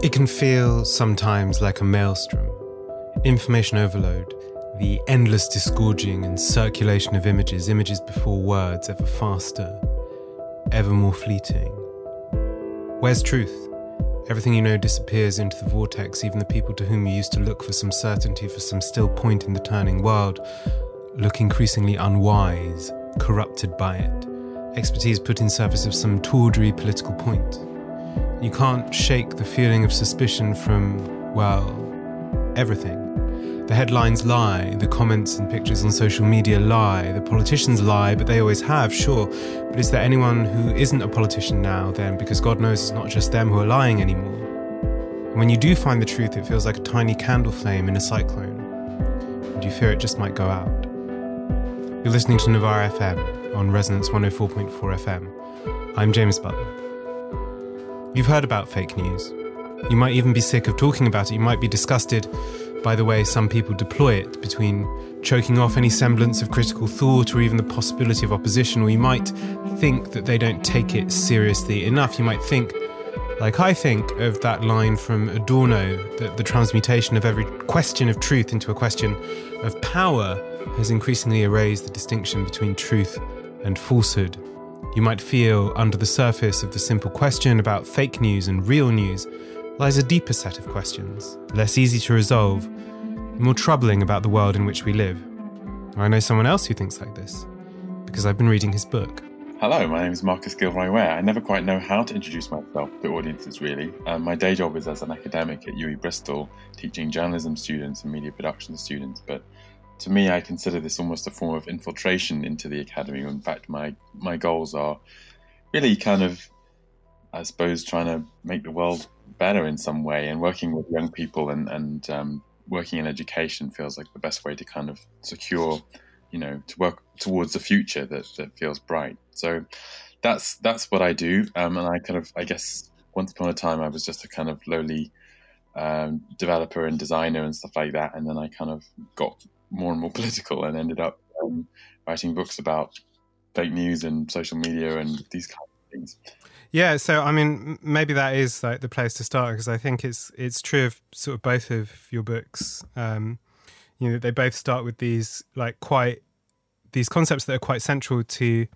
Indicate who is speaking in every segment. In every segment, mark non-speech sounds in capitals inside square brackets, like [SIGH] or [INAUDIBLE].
Speaker 1: It can feel sometimes like a maelstrom, information overload, the endless disgorging and circulation of images, images before words, ever faster, ever more fleeting. Where's truth? Everything you know disappears into the vortex, even the people to whom you used to look for some certainty, for some still point in the turning world, look increasingly unwise, corrupted by it, expertise put in service of some tawdry political point. You can't shake the feeling of suspicion from, well, everything. The headlines lie, the comments and pictures on social media lie, the politicians lie, but they always have, sure. But is there anyone who isn't a politician now then? Because God knows it's not just them who are lying anymore. And when you do find the truth, it feels like a tiny candle flame in a cyclone, and you fear it just might go out. You're listening to Novara FM on Resonance 104.4 FM. I'm James Butler. You've heard about fake news. You might even be sick of talking about it. You might be disgusted by the way some people deploy it, between choking off any semblance of critical thought or even the possibility of opposition, or you might think that they don't take it seriously enough. You might think, like I think, of that line from Adorno that the transmutation of every question of truth into a question of power has increasingly erased the distinction between truth and falsehood. You might feel under the surface of the simple question about fake news and real news lies a deeper set of questions, less easy to resolve, more troubling about the world in which we live. I know someone else who thinks like this, because I've been reading his book.
Speaker 2: Hello, my name is Marcus Gilroy Ware. I never quite know how to introduce myself to audiences, really. Um, my day job is as an academic at UWE Bristol, teaching journalism students and media production students. But to me, I consider this almost a form of infiltration into the academy. In fact, my, my goals are really kind of, I suppose, trying to make the world better in some way. And working with young people and, and um, working in education feels like the best way to kind of secure, you know, to work towards a future that, that feels bright. So that's that's what I do. Um, and I kind of, I guess, once upon a time, I was just a kind of lowly um, developer and designer and stuff like that. And then I kind of got more and more [LAUGHS] political and ended up um, writing books about fake news and social media and these kinds of things.
Speaker 1: Yeah, so I mean, maybe that is like the place to start because I think it's it's true of sort of both of your books. Um, you know, they both start with these like quite these concepts that are quite central to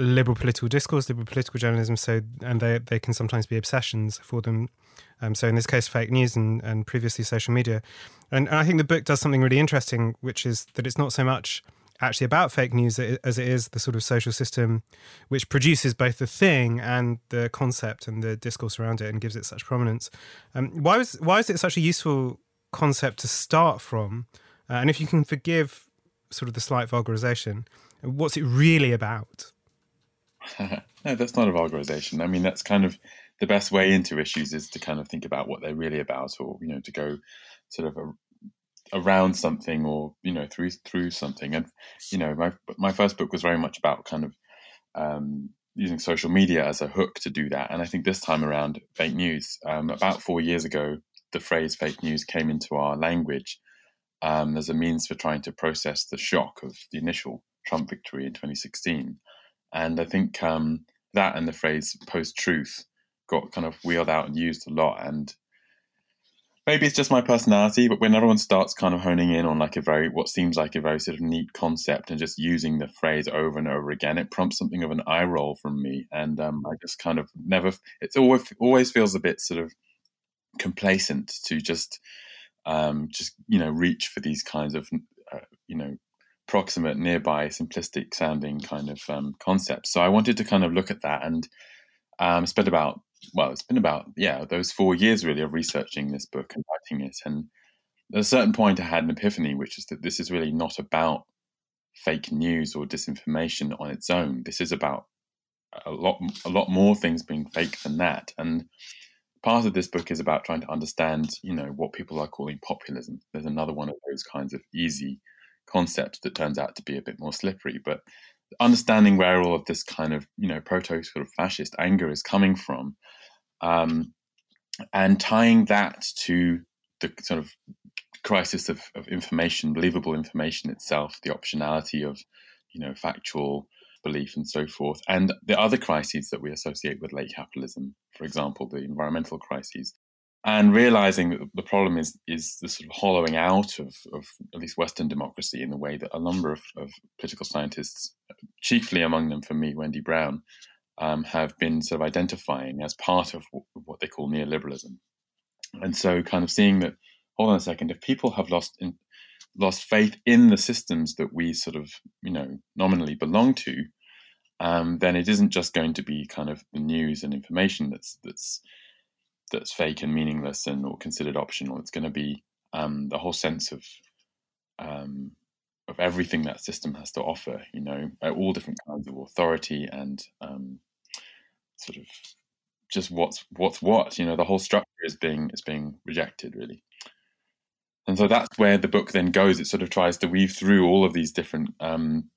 Speaker 1: liberal political discourse, liberal political journalism. So, and they they can sometimes be obsessions for them. Um, so, in this case, fake news and and previously social media. And, and I think the book does something really interesting, which is that it's not so much actually about fake news as it is the sort of social system which produces both the thing and the concept and the discourse around it and gives it such prominence. Um, why was why is it such a useful concept to start from? Uh, and if you can forgive sort of the slight vulgarization, what's it really about? [LAUGHS]
Speaker 2: no, that's not a vulgarization. I mean, that's kind of the best way into issues is to kind of think about what they're really about, or you know, to go sort of a, around something or you know through through something. And you know my my first book was very much about kind of um, using social media as a hook to do that. And i think this time around fake news. Um, about four years ago the phrase fake news came into our language. Um, as a means for trying to process the shock of the initial trump victory in 2016 and i think um, that and the phrase post truth got kind of wheeled out and used a lot. And maybe it's just my personality, but when everyone starts kind of honing in on like a very what seems like a very sort of neat concept and just using the phrase over and over again, it prompts something of an eye roll from me, and um, I just kind of never, it always always feels a bit sort of complacent to just um, just you know reach for these kinds of uh, you know proximate, nearby, simplistic sounding kind of um, concepts. So I wanted to kind of look at that and um, spent about well, it's been about yeah those four years really of researching this book and writing it. And at a certain point, I had an epiphany, which is that this is really not about fake news or disinformation on its own. This is about a lot a lot more things being fake than that. And part of this book is about trying to understand, you know, what people are calling populism. There's another one of those kinds of easy concepts that turns out to be a bit more slippery, but understanding where all of this kind of you know proto sort of fascist anger is coming from, um, and tying that to the sort of crisis of, of information, believable information itself, the optionality of you know factual belief and so forth, and the other crises that we associate with late capitalism, for example, the environmental crises. And realizing that the problem is is the sort of hollowing out of, of at least Western democracy in the way that a number of, of political scientists, chiefly among them for me, Wendy Brown, um, have been sort of identifying as part of what they call neoliberalism. And so, kind of seeing that, hold on a second, if people have lost in, lost faith in the systems that we sort of, you know, nominally belong to, um, then it isn't just going to be kind of the news and information that's that's that's fake and meaningless and or considered optional. It's going to be um, the whole sense of um, of everything that system has to offer. You know, all different kinds of authority and um, sort of just what's what's what. You know, the whole structure is being is being rejected really. And so that's where the book then goes. It sort of tries to weave through all of these different um,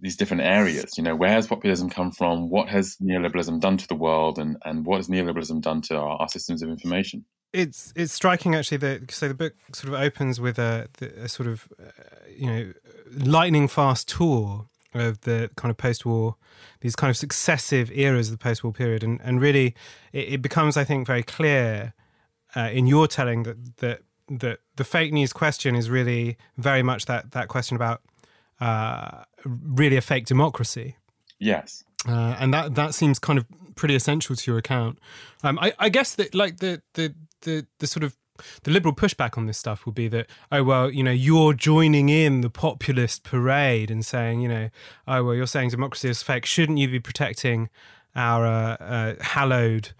Speaker 2: these different areas. You know, where has populism come from? What has neoliberalism done to the world, and and what has neoliberalism done to our, our systems of information?
Speaker 1: It's it's striking actually that so the book sort of opens with a, a sort of uh, you know lightning fast tour of the kind of post-war these kind of successive eras of the post-war period and and really it, it becomes i think very clear uh, in your telling that that that the fake news question is really very much that that question about uh, really a fake democracy.
Speaker 2: Yes.
Speaker 1: Uh, and that that seems kind of pretty essential to your account. Um, I, I, guess that like the, the the the sort of the liberal pushback on this stuff will be that oh well you know you're joining in the populist parade and saying you know oh well you're saying democracy is fake shouldn't you be protecting our uh, uh, hallowed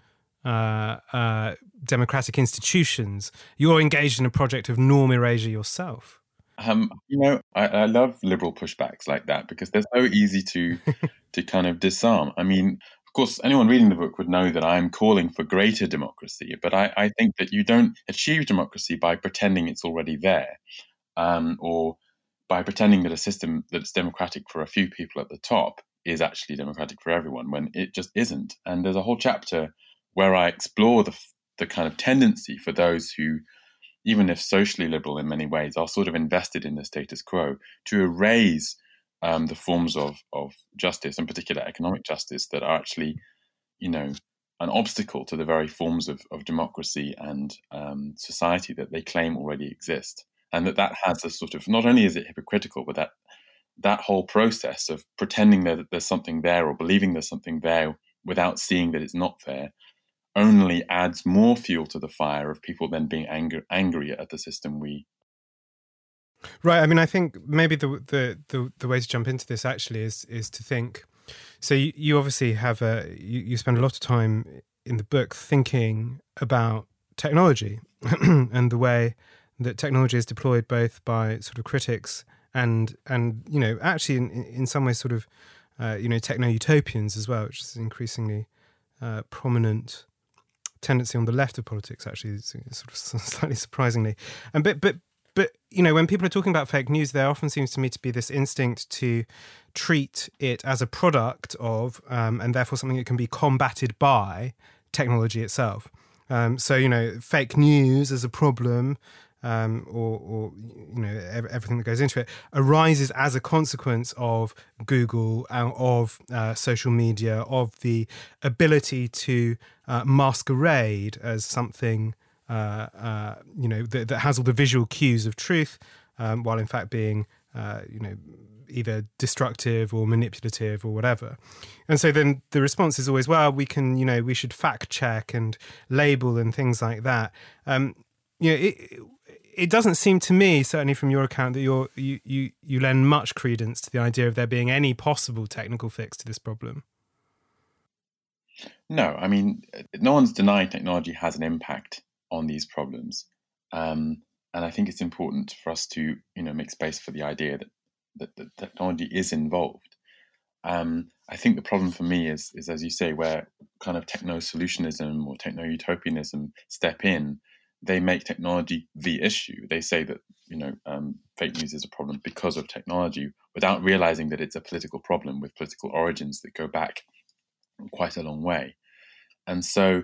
Speaker 1: uh, uh, democratic institutions you're engaged in a project of norm erasure yourself
Speaker 2: um, you know, I, I, love liberal pushbacks like that because they're so easy to [LAUGHS] to kind of disarm. I mean, of course, anyone reading the book would know that I'm calling for greater democracy, but I, I think that you don't achieve democracy by pretending it's already there, um, or by pretending that a system that's democratic for a few people at the top is actually democratic for everyone when it just isn't. And there's a whole chapter where I explore the the kind of tendency for those who even if socially liberal in many ways, are sort of invested in the status quo to erase um, the forms of, of justice, in particular economic justice, that are actually, you know, an obstacle to the very forms of, of democracy and um, society that they claim already exist. And that that has a sort of, not only is it hypocritical, but that that whole process of pretending that there's something there or believing there's something there without seeing that it's not there only adds more fuel to the fire of people then being angry, angry at the system we
Speaker 1: Right. I mean, I think maybe the, the the the way to jump into this actually is is to think. So you, you obviously have a you, you spend a lot of time in the book thinking about technology [CLEARS THROAT] and the way that technology is deployed both by sort of critics and and you know actually in in some ways sort of uh, you know techno utopians as well, which is increasingly uh, prominent tendency on the left of politics, actually, sort of [LAUGHS] slightly surprisingly. And but but but you know, when people are talking about fake news, there often seems to me to be this instinct to treat it as a product of, um, and therefore something that can be combated by technology itself. Um, so you know, fake news as a problem um, or, or, you know everything that goes into it arises as a consequence of Google, uh, of uh, social media, of the ability to uh, masquerade as something uh, uh, you know that, that, has all the visual cues of truth, um, while in fact being you know either destructive or manipulative or whatever. And so then the response is always, well, we can, you know, we should fact check and label and things like that. Um, you know, it, it doesn't seem to me, certainly from your account, that you you you you lend much credence to the idea of there being any possible technical fix to this problem.
Speaker 2: No, I mean, no one's denying technology has an impact on these problems, um, and I think it's important for us to you know make space for the idea that that, that technology is involved. Um, I think the problem for me is is as you say, where kind of techno solutionism or techno utopianism step in they make technology the issue. They say that you know um, fake news is a problem because of technology, without realizing that it's a political problem with political origins that go back quite a long way. And so,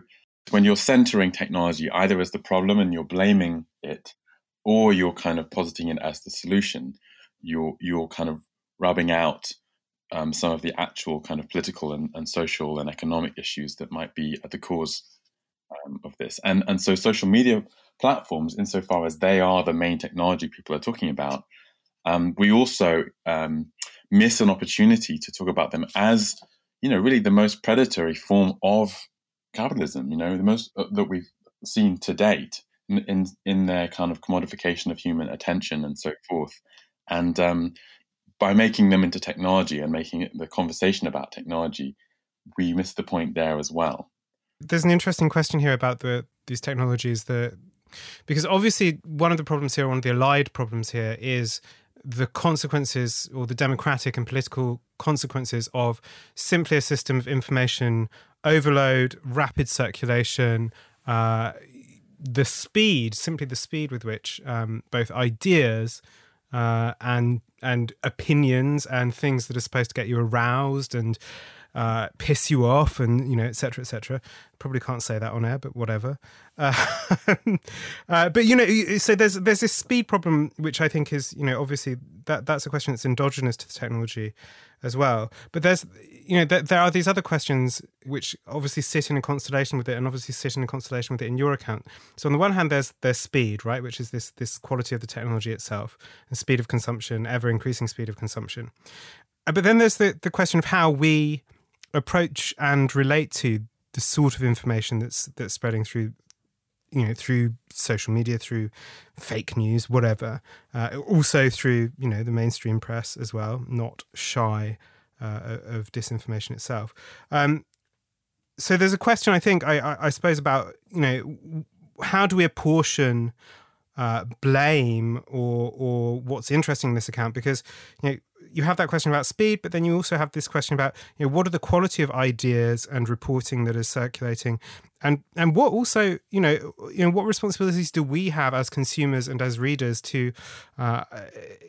Speaker 2: when you're centering technology either as the problem and you're blaming it, or you're kind of positing it as the solution, you're you're kind of rubbing out um, some of the actual kind of political and, and social and economic issues that might be at the cause um, of this. And and so social media platforms, insofar as they are the main technology people are talking about, um, we also um, miss an opportunity to talk about them as you know really the most predatory form of capitalism. You know, the most uh, that we've seen to date in, in, in their kind of commodification of human attention and so forth. And um, by making them into technology and making the conversation about technology, we miss the point there as well.
Speaker 1: There's an interesting question here about the these technologies that because obviously one of the problems here, one of the allied problems here is the consequences or the democratic and political consequences of simply a system of information overload, rapid circulation, uh, the speed, simply the speed with which um, both ideas uh, and and opinions and things that are supposed to get you aroused and uh, piss you off and you know etc etc probably can't say that on air but whatever. [LAUGHS] Uh, uh, but you know so there's there's this speed problem which i think is you know obviously that that's a question that's endogenous to the technology as well. But there's you know there, there are these other questions which obviously sit in a constellation with it and obviously sit in a constellation with it in your account. So on the one hand there's there's speed right which is this this quality of the technology itself and speed of consumption ever increasing speed of consumption. Uh, but then there's the, the question of how we approach and relate to the sort of information that's that's spreading through you know through social media through fake news whatever uh, also through you know the mainstream press as well not shy uh, of disinformation itself. Um, so there's a question i think I, I, I, suppose about you know how do we apportion uh, blame or or what's interesting in this account? Because you know you have that question about speed, but then you also have this question about you know what are the quality of ideas and reporting that is circulating, and and what also you know you know what responsibilities do we have as consumers and as readers to uh,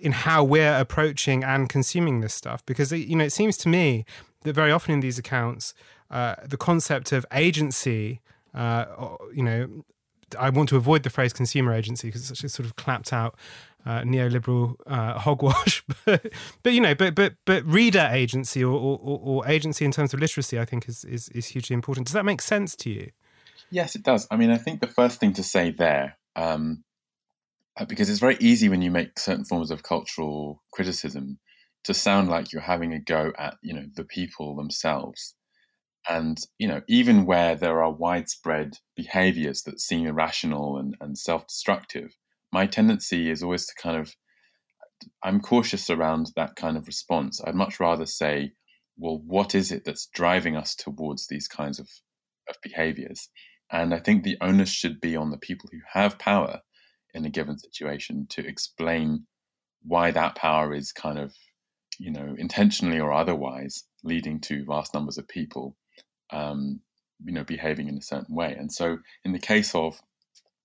Speaker 1: in how we're approaching and consuming this stuff? Because you know it seems to me that very often in these accounts uh, the concept of agency uh, you know I want to avoid the phrase consumer agency because it's such a sort of clapped out uh, neoliberal uh, hogwash, [LAUGHS] but, but you know, but but but reader agency or, or, or agency in terms of literacy, I think is, is is hugely important. Does that make sense to you?
Speaker 2: Yes, it does. I mean, I think the first thing to say there, um, uh, because it's very easy when you make certain forms of cultural criticism to sound like you're having a go at you know the people themselves and you know even where there are widespread behaviors that seem irrational and, and self-destructive my tendency is always to kind of I'm cautious around that kind of response. I'd much rather say, well, what is it that's driving us towards these kinds of, of behaviors? And I think the onus should be on the people who have power in a given situation to explain why that power is kind of, you know, intentionally or otherwise leading to vast numbers of people, um, you know, behaving in a certain way. And so, in the case of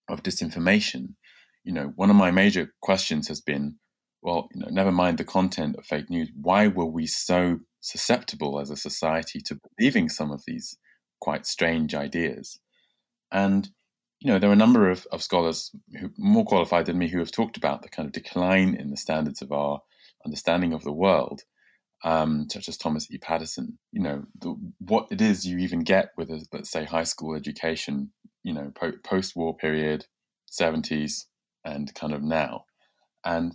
Speaker 2: of disinformation, you know, one of my major questions has been, well, you know, never mind the content of fake news. Why were we so susceptible as a society to believing some of these quite strange ideas? And you know, there are a number of, of scholars who more qualified than me who have talked about the kind of decline in the standards of our understanding of the world, um, such as Thomas E. Patterson, You know, the, what it is you even get with a, let's say, high school education. You know, po- post-war period, seventies, and kind of now. And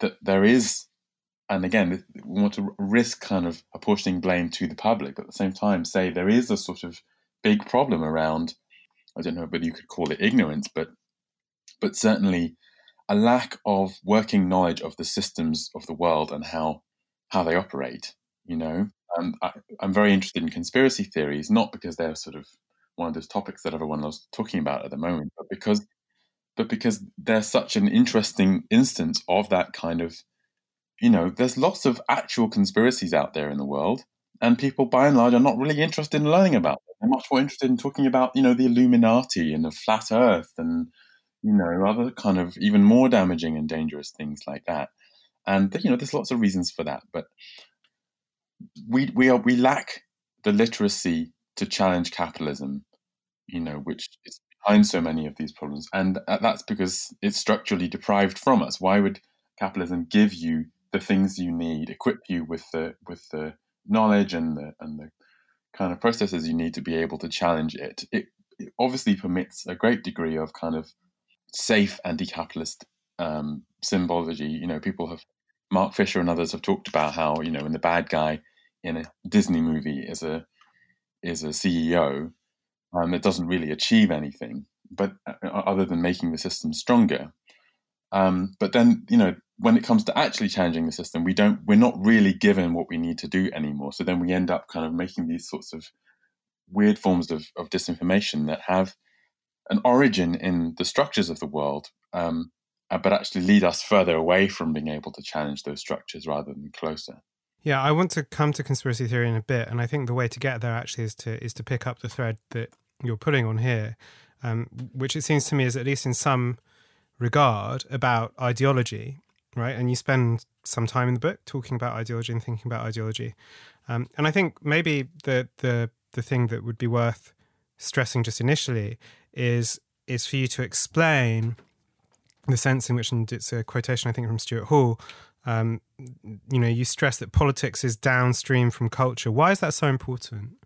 Speaker 2: that there is, and again, we want to risk kind of apportioning blame to the public, but at the same time say there is a sort of big problem around, I don't know whether you could call it ignorance, but but certainly a lack of working knowledge of the systems of the world and how how they operate. You know, um, I, I'm very interested in conspiracy theories, not because they're sort of one of those topics that everyone is talking about at the moment, but because but because they're such an interesting instance of that kind of, you know, there's lots of actual conspiracies out there in the world, and people by and large are not really interested in learning about them. They're much more interested in talking about, you know, the Illuminati and the flat Earth and, you know, other kind of even more damaging and dangerous things like that. And you know, there's lots of reasons for that, but we we are we lack the literacy to challenge capitalism, you know, which is behind so many of these problems. And that's because it's structurally deprived from us. Why would capitalism give you the things you need, equip you with the with the knowledge and the and the kind of processes you need to be able to challenge it? It obviously permits a great degree of kind of safe anti-capitalist um, symbology. You know, people have Mark Fisher and others have talked about how you know, when the bad guy in a Disney movie is a is a CEO, um, it doesn't really achieve anything, but uh, other than making the system stronger. Um, but then, you know, when it comes to actually changing the system, we don't, we're not really given what we need to do anymore. So then we end up kind of making these sorts of weird forms of, of disinformation that have an origin in the structures of the world, um, uh, but actually lead us further away from being able to challenge those structures rather than closer.
Speaker 1: Yeah, I want to come to conspiracy theory in a bit, and I think the way to get there actually is to is to pick up the thread that you're putting on here, um, which it seems to me is at least in some regard about ideology, right? And you spend some time in the book talking about ideology and thinking about ideology, um, and I think maybe the the the thing that would be worth stressing just initially is is for you to explain the sense in which, and it's a quotation I think from Stuart Hall. Um, you know, you stress that politics is downstream from culture. Why is that so important?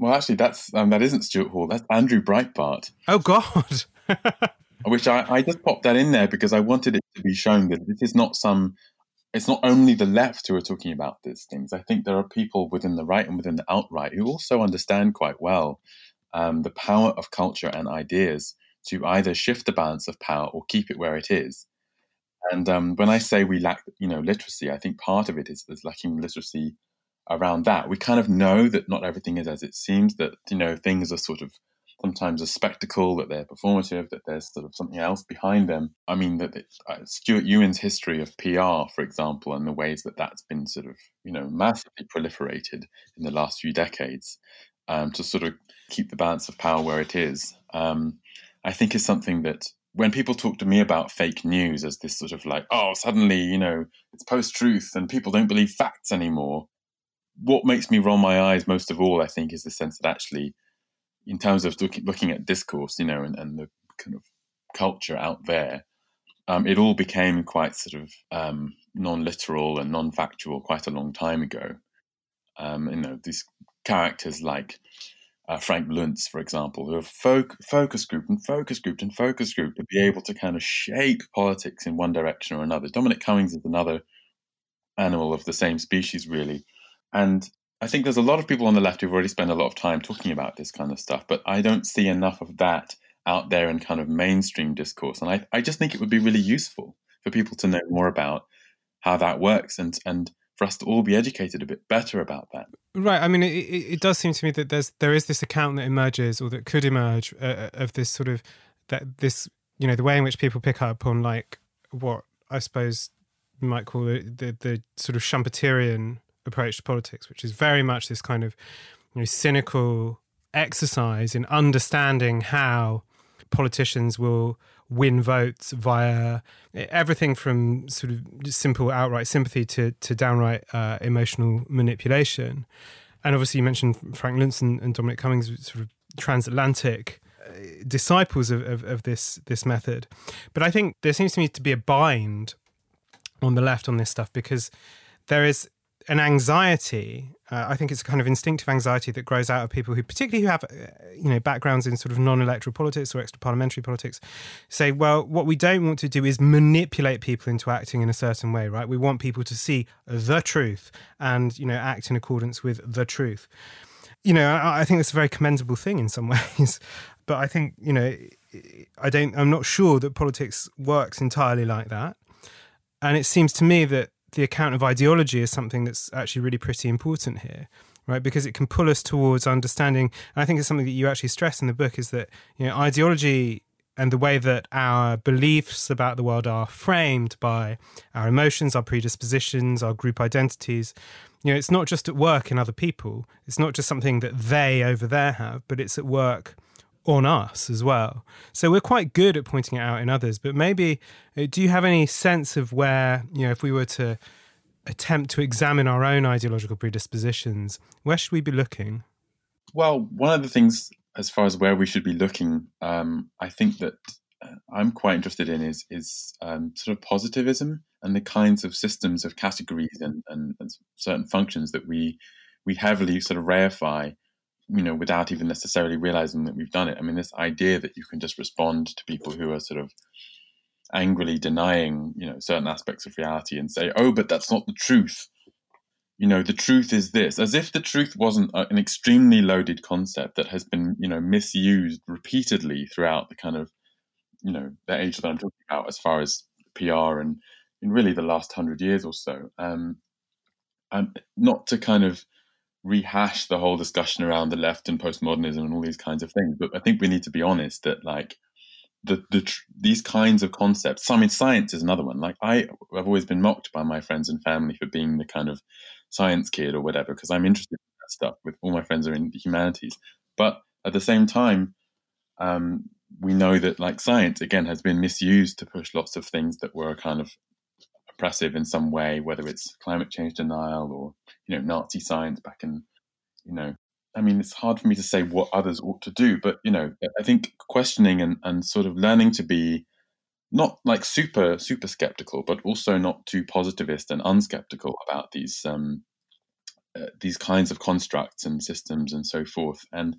Speaker 2: Well, actually, that's um, that isn't Stuart Hall. That's Andrew Breitbart.
Speaker 1: Oh God! [LAUGHS]
Speaker 2: Which I, I just popped that in there because I wanted it to be shown that this is not some it's not only the left who are talking about these things. I think there are people within the right and within the outright who also understand quite well um, the power of culture and ideas to either shift the balance of power or keep it where it is. And um, when I say we lack, you know, literacy, I think part of it is, is lacking literacy around that. We kind of know that not everything is as it seems. That you know things are sort of sometimes a spectacle, that they're performative, that there's sort of something else behind them. I mean, that uh, Stuart Ewen's history of PR, for example, and the ways that that's been sort of, you know, massively proliferated in the last few decades um, to sort of keep the balance of power where it is, um, I think is something that when people talk to me about fake news as this sort of like, oh, suddenly, you know, it's post truth and people don't believe facts anymore. What makes me roll my eyes most of all, I think, is the sense that actually in terms of looking, at discourse, you know, and, and the kind of culture out there, um, it all became quite sort of um, non-literal and non-factual quite a long time ago. Um, you know, these characters like uh, Frank Luntz, for example, who have focus grouped and focus grouped and focus grouped to be able to kind of shape politics in one direction or another. Dominic Cummings is another animal of the same species, really. And I think there's a lot of people on the left who've already spent a lot of time talking about this kind of stuff, but I don't see enough of that out there in kind of mainstream discourse. And I, I just think it would be really useful for people to know more about how that works and, and for us to all be educated a bit better about that.
Speaker 1: Right. I mean, it, it does seem to me that there's there is this account that emerges or that could emerge uh, uh, of this sort of that this you know the way in which people pick up on like what I suppose you might call the the, the sort of Schumpeterian approach to politics, which is very much this kind of you know, cynical exercise in understanding how politicians will win votes via everything from sort of simple outright sympathy to, to downright uh, emotional manipulation. And obviously, you mentioned Frank Luntz and, Dominic Cummings, sort of transatlantic uh, disciples of, of, of, this this method. But I think there seems to me to be a bind on the left on this stuff because there is an anxiety. Uh, I think it's a kind of instinctive anxiety that grows out of people who, particularly who have, uh, you know, backgrounds in sort of non-electoral politics or extra-parliamentary politics, say, well, what we don't want to do is manipulate people into acting in a certain way, right? We want people to see the truth and you know act in accordance with the truth. You know, I, I think it's a very commendable thing in some [LAUGHS] ways, but I think you know, I don't. I'm not sure that politics works entirely like that, and it seems to me that the account of ideology is something that's actually really pretty important here right? Because it can pull us towards understanding and i think it's something that you actually stress in the book is that you know ideology and the way that our beliefs about the world are framed by our emotions our predispositions our group identities you know it's not just at work in other people. It's not just something that they over there have but it's at work on us as well. So we're quite good at pointing it out in others, but maybe uh, do you have any sense of where, you know, if we were to attempt to examine our own ideological predispositions, where should we be looking?
Speaker 2: Well, one of the things as far as where we should be looking, um, I think that uh, I'm quite interested in is is um, sort of positivism and the kinds of systems of categories and, and, and certain functions that we we heavily sort of reify you know, without even necessarily realizing that we've done it. I mean, this idea that you can just respond to people who are sort of angrily denying, you know, certain aspects of reality and say, "Oh, but that's not the truth." You know, the truth is this, as if the truth wasn't an extremely loaded concept that has been, you know, misused repeatedly throughout the kind of, you know, the age that I'm talking about, as far as PR and in really the last hundred years or so. Um, and not to kind of rehash the whole discussion around the left and postmodernism and all these kinds of things, but I think we need to be honest that like the, the these kinds of concepts. I mean, science is another one. Like I, I've always been mocked by my friends and family for being the kind of science kid or whatever because I'm interested in that stuff. With all my friends are in the humanities, but at the same time, um, we know that like science again has been misused to push lots of things that were kind of oppressive in some way, whether it's climate change denial or you know Nazi science back in you know. I mean, it's hard for me to say what others ought to do, but you know, I think questioning and, and sort of learning to be not like super super skeptical, but also not too positivist and unskeptical about these um, uh, these kinds of constructs and systems and so forth. And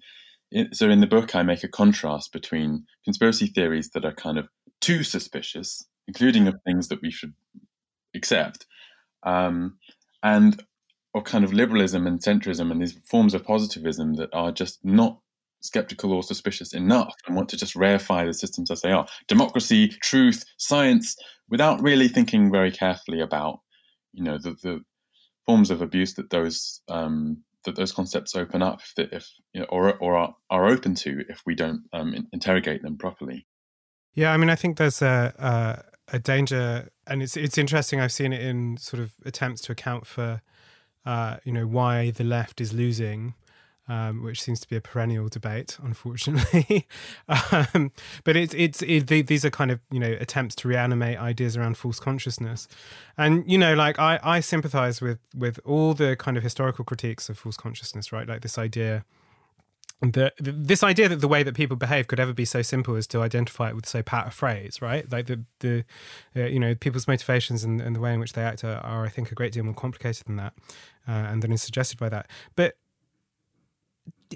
Speaker 2: it, so, in the book, I make a contrast between conspiracy theories that are kind of too suspicious, including of things that we should accept, um, and or kind of liberalism and centrism and these forms of positivism that are just not skeptical or suspicious enough and want to just reify the systems as they are. Democracy, truth, science, without really thinking very carefully about, you know, the, the forms of abuse that those um, that those concepts open up, if, if you know, or or are, are, open to, if we don't um, interrogate them properly.
Speaker 1: Yeah, I mean, I think there's a, a, a danger, and it's it's interesting. I've seen it in sort of attempts to account for, uh, you know, why the left is losing um, which seems to be a perennial debate, unfortunately. [LAUGHS] um, but it's it's it, these are kind of you know attempts to reanimate ideas around false consciousness, and you know like I I sympathise with with all the kind of historical critiques of false consciousness, right? Like this idea. This idea that the way that people behave could ever be so simple as to identify it with so pat a phrase, right? Like the the uh, you know people's motivations and, and, the way in which they act are, are, I think, a great deal more complicated than that, uh, and then is suggested by that. But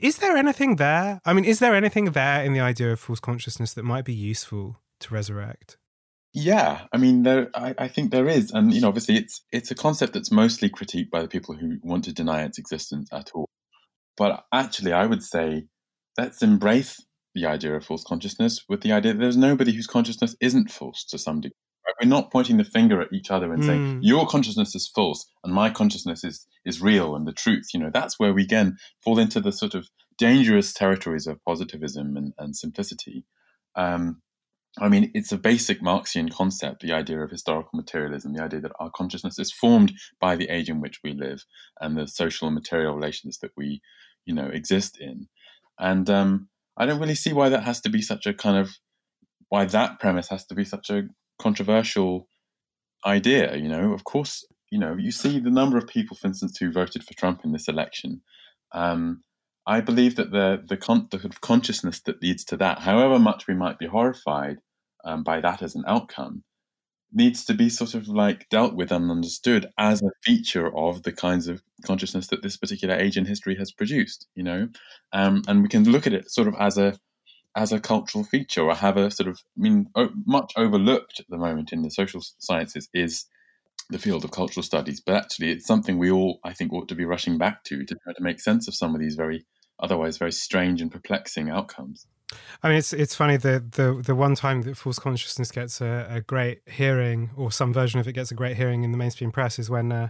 Speaker 1: is there anything there? I mean, is there anything there in the idea of false consciousness that might be useful to resurrect?
Speaker 2: Yeah, I mean, there, I, I, think there is, and you know, obviously, it's it's a concept that's mostly critiqued by the people who want to deny its existence at all. But actually, I would say let's embrace the idea of false consciousness with the idea that there's nobody whose consciousness isn't false to some degree. We're not pointing the finger at each other and mm. saying hmm. your consciousness is false and my consciousness is is real and the truth. You know, that's where we again fall into the sort of dangerous territories of positivism and, and simplicity. Um, I mean, it's a basic Marxian concept, the idea of historical materialism, the idea that our consciousness is formed by the age in which we live and the social and material relations that we, you know, exist in. And um, I don't really see why that has to be such a kind of, why that premise has to be such a controversial idea. You know, of course, you know, you see the number of people, for instance, who voted for Trump in this election. Um, I believe that the the, con- the consciousness that leads to that, however much we might be horrified um, by that as an outcome, needs to be sort of like dealt with and understood as a feature of the kinds of consciousness that this particular age in history has produced. You know, um, and we can look at it sort of as a as a cultural feature or have a sort of, I mean, much overlooked at the moment in the social sciences is the field of cultural studies, but actually it's something we all, I think, ought to be rushing back to to try to make sense of some of these very, otherwise very strange and perplexing outcomes.
Speaker 1: I mean, it's it's funny the the the one time that false consciousness gets a, a, great hearing, or some version of it gets a great hearing in the mainstream press, is when uh,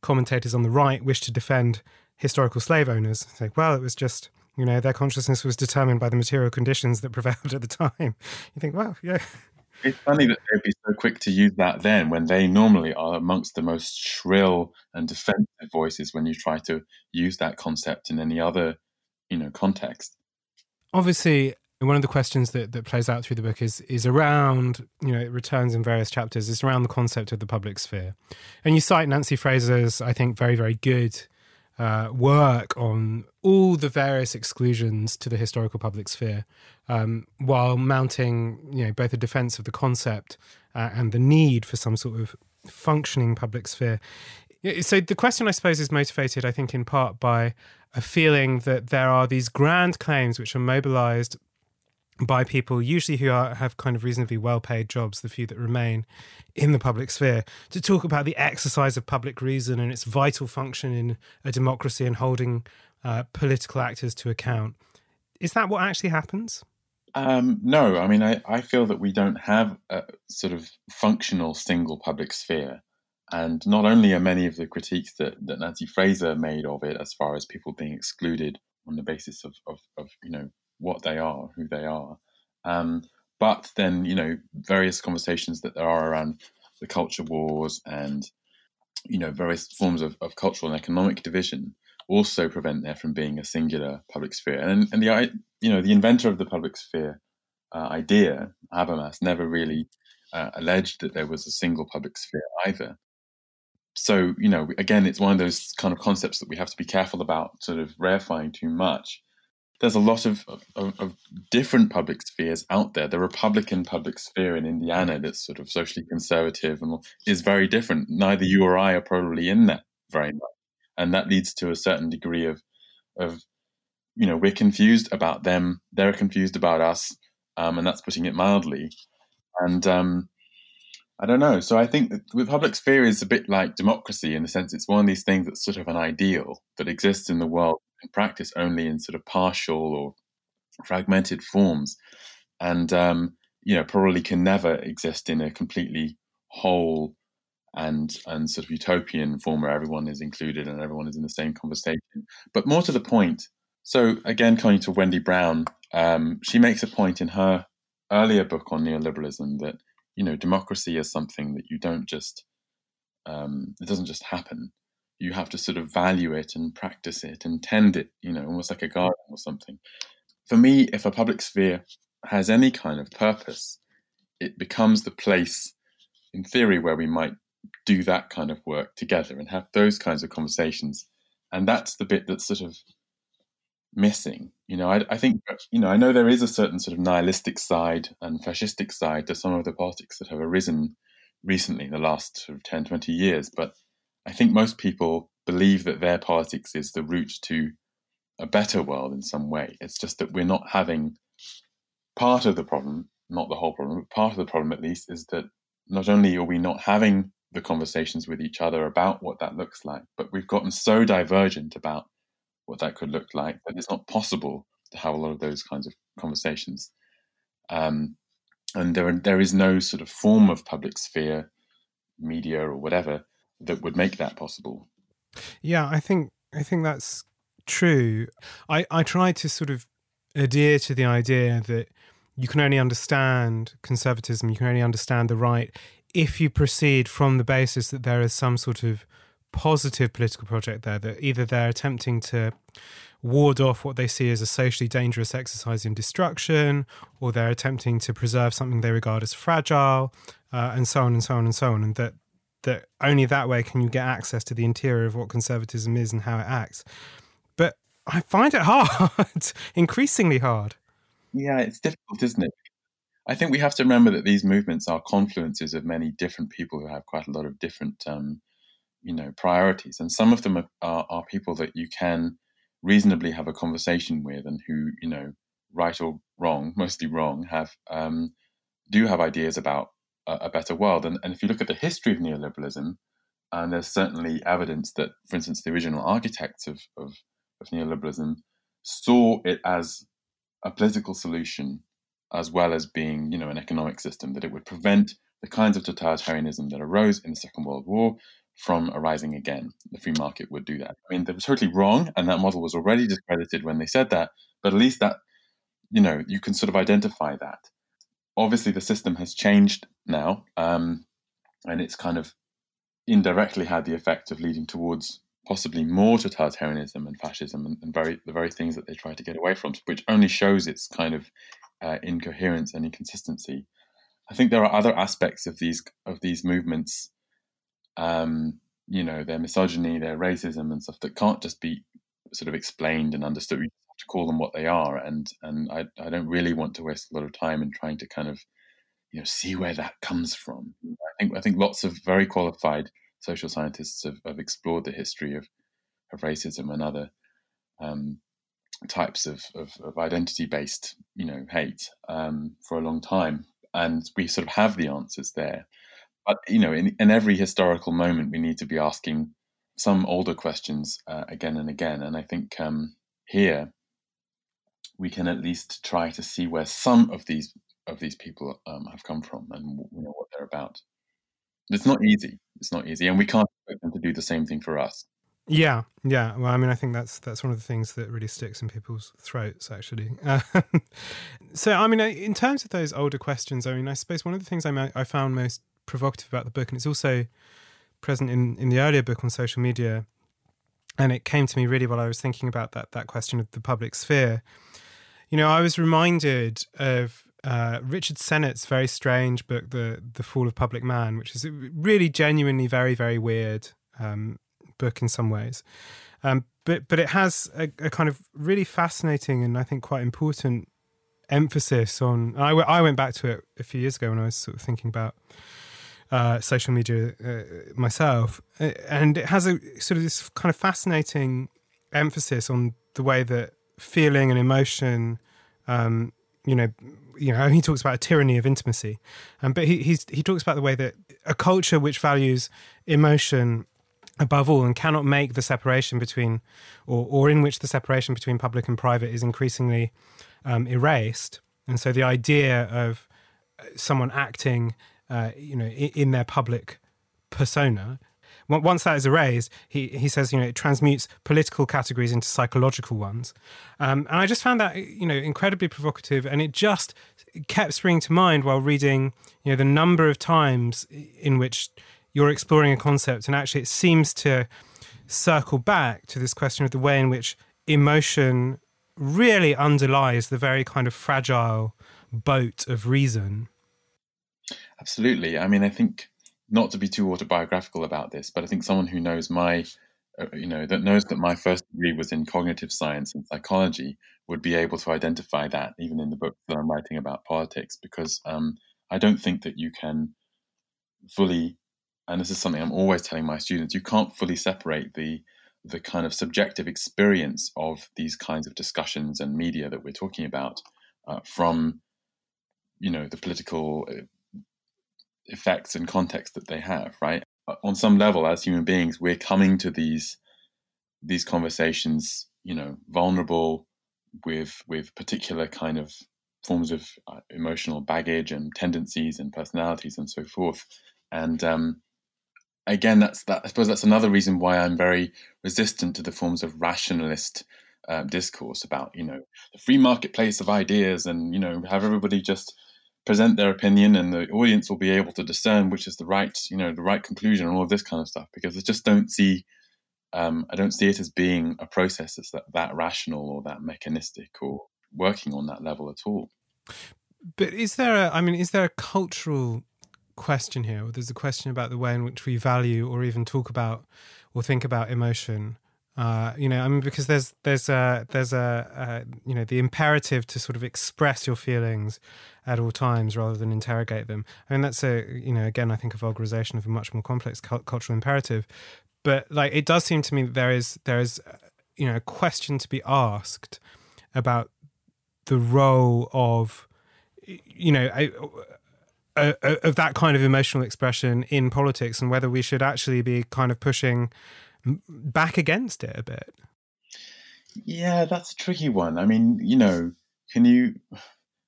Speaker 1: commentators on the right wish to defend historical slave owners. It's like, well, it was just you know, their consciousness was determined by the material conditions that prevailed at the time. [LAUGHS] You think, well, yeah.
Speaker 2: It's funny that they'd be so quick to use that then when they normally are amongst the most shrill and defensive voices when you try to use that concept in any other, you know, context.
Speaker 1: Obviously, one of the questions that, that plays out through the book is is around, you know, it returns in various chapters, is around the concept of the public sphere. And you cite Nancy Fraser's, I think, very, very good uh, work on all the various exclusions to the historical public sphere, um, while mounting, you know, both a defence of the concept uh, and the need for some sort of functioning public sphere. So the question, I suppose, is motivated, I think, in part by a feeling that there are these grand claims which are mobilized by people, usually who are, have kind of reasonably well paid jobs, the few that remain in the public sphere, to talk about the exercise of public reason and its vital function in a democracy and holding uh, political actors to account. Is that what actually happens?
Speaker 2: Um, no, I mean, I, I feel that we don't have a sort of functional single public sphere. And not only are many of the critiques that, that Nancy Fraser made of it, as far as people being excluded on the basis of, of, of you know, what they are, who they are. Um, but then, you know, various conversations that there are around the culture wars and, you know, various forms of, of cultural and economic division also prevent there from being a singular public sphere. And, and the, you know, the inventor of the public sphere uh, idea, Habermas, never really uh, alleged that there was a single public sphere either. So, you know, again, it's one of those kind of concepts that we have to be careful about sort of rarefying too much there's a lot of, of, of, different public spheres out there. The Republican public sphere in Indiana that's sort of socially conservative and is very different. Neither you or I are probably in that very much, and that leads to a certain degree of of you know we're confused about them, they're confused about us, um, and that's putting it mildly. And um, I don't know. So I think the public sphere is a bit like democracy in the sense it's one of these things that's sort of an ideal that exists in the world in practice only in sort of partial or fragmented forms, and um, you know probably can never exist in a completely whole and and sort of utopian form where everyone is included and everyone is in the same conversation. But more to the point, so again, coming to Wendy Brown, um, she makes a point in her earlier book on neoliberalism that you know democracy is something that you don't just um, it doesn't just happen. You have to sort of value it and practice it and tend it you know almost like a garden or something. For me if a public sphere has any kind of purpose it becomes the place in theory where we might do that kind of work together and have those kinds of conversations. And that's the bit that's sort of missing. You know, I, I, think, uh, you know, I know there is a certain sort of nihilistic side and fascistic side to some of the politics that have arisen recently in the last sort of 10, 20 years, but I think most people believe that their politics is the route to a better world in some way. It's just that we're not having part of the problem, not the whole problem, but part of the problem at least is that not only are we not having the conversations with each other about what that looks like, but we've gotten so divergent about what that could look like, but it's not possible to have a lot of those kinds of conversations. Um, and there, there is no sort of form of public sphere, media or whatever, that would make that possible.
Speaker 1: Yeah, I think I think that's true. I, I try to sort of adhere to the idea that you can only understand conservatism, you can only understand the right if you proceed from the basis that there is some sort of positive political project there that either they're attempting to ward off what they see as a socially dangerous exercise in destruction, or they're attempting to preserve something they regard as fragile, uh, and so on and so on and so on, and that that only that way can you get access to the interior of what conservatism is and how it acts. But I find it hard, [LAUGHS] increasingly hard.
Speaker 2: Yeah, it's difficult, isn't it? I think we have to remember that these movements are confluences of many different people who have quite a lot of different um, you know priorities. And some of them are, are, are, people that you can reasonably have a conversation with and who you know right or wrong [LAUGHS] mostly wrong have um, do have ideas about a, a better world. And, and if you look at the history of neoliberalism and there's certainly evidence that for instance the original architects of, of, of neoliberalism saw it as a political solution as well as being you know an economic system that it would prevent the kinds of totalitarianism that arose in the Second World War, from arising again. The free market would do that. I mean, they were totally wrong, and that model was already discredited when they said that. But at least that, you know, you can sort of identify that. Obviously, the system has changed now, um, and it's kind of indirectly had the effect of leading towards possibly more totalitarianism and fascism and, and very the very things that they try to get away from, which only shows its kind of uh, incoherence and inconsistency. I think there are other aspects of these of these movements um, you know, their misogyny, their racism, and stuff that can't just be sort of explained and understood. We have to call them what they are, and and I I don't really want to waste a lot of time in trying to kind of you know see where that comes from. I think I think lots of very qualified social scientists have, have explored the history of, of racism and other um, types of, of, of identity based, you know, hate um, for a long time, and we sort of have the answers there. But you know, in, in every historical moment, we need to be asking some older questions uh, again and again. And I think um, here we can at least try to see where some of these of these people um, have come from and you know what they're about. It's not easy. It's not easy, and we can't expect them to do the same thing for us.
Speaker 1: Yeah, yeah. Well, I mean, I think that's that's one of the things that really sticks in people's throats, actually. [LAUGHS] so, I mean, in terms of those older questions, I mean, I suppose one of the things I I found most provocative about the book, and it's also present in in the earlier book on social media, and it came to me really while I was thinking about that that question of the public sphere. You know, I was reminded of uh, Richard Sennett's very strange book, the the Fall of Public Man, which is really genuinely very very weird. Um, book in some ways. Um, but but it has a, a, kind of really fascinating and I think quite important emphasis on. I, I went back to it a few years ago when I was sort of thinking about uh, social media uh, myself, uh, and it has a sort of this kind of fascinating emphasis on the way that feeling and emotion. Um, you know, you know, he talks about a tyranny of intimacy, um, but he he talks about the way that a culture which values emotion above all and cannot make the separation between or, or in which the separation between public and private is increasingly um, erased and so the idea of uh, someone acting uh, you know in, in, their public persona once that is erased he, he says you know it transmutes political categories into psychological ones um, and i just found that you know incredibly provocative and it just kept springing to mind while reading you know the number of times in which you're exploring a concept, and actually, it seems to circle back to this question of the way in which emotion really underlies the very kind of fragile boat of reason.
Speaker 2: Absolutely. I mean, I think not to be too autobiographical about this, but I think someone who knows my, uh, you know, that knows that my first degree was in cognitive science and psychology would be able to identify that even in the book that I'm writing about politics, because um, I don't think that you can fully and this is something I'm always telling my students, you can't fully separate the the kind of subjective experience of these kinds of discussions and media that we're talking about uh, from you know the political uh, effects and context that they have right uh, on some level as human beings we're coming to these these conversations you know vulnerable with with particular kind of forms of uh, emotional baggage and tendencies and personalities and so forth and um, again, that's that. I suppose that's another reason why I'm very resistant to the forms of rationalist uh, discourse about you know the free marketplace of ideas, and you know have everybody just present their opinion, and the audience will be able to discern which is the right you know the right conclusion, and all of this kind of stuff. Because I just don't see. Um, I don't see it as being a process that's that, that rational or that mechanistic or working on that level at all.
Speaker 1: But is there a, I mean, is there a cultural question here. There's a question about the way in which we value or even talk about or think about emotion. Uh, you know, I mean, because there's there's a there's a, a, you know the imperative to sort of express your feelings at all times rather than interrogate them. I mean, that's a you know again I think a vulgarization of a much more complex cultural imperative. But like, it does seem to me that there is there is you know a question to be asked about the role of you know of that kind of emotional expression in politics and whether we should actually be kind of pushing back against it a bit.
Speaker 2: Yeah, that's a tricky one. I mean, you know, can you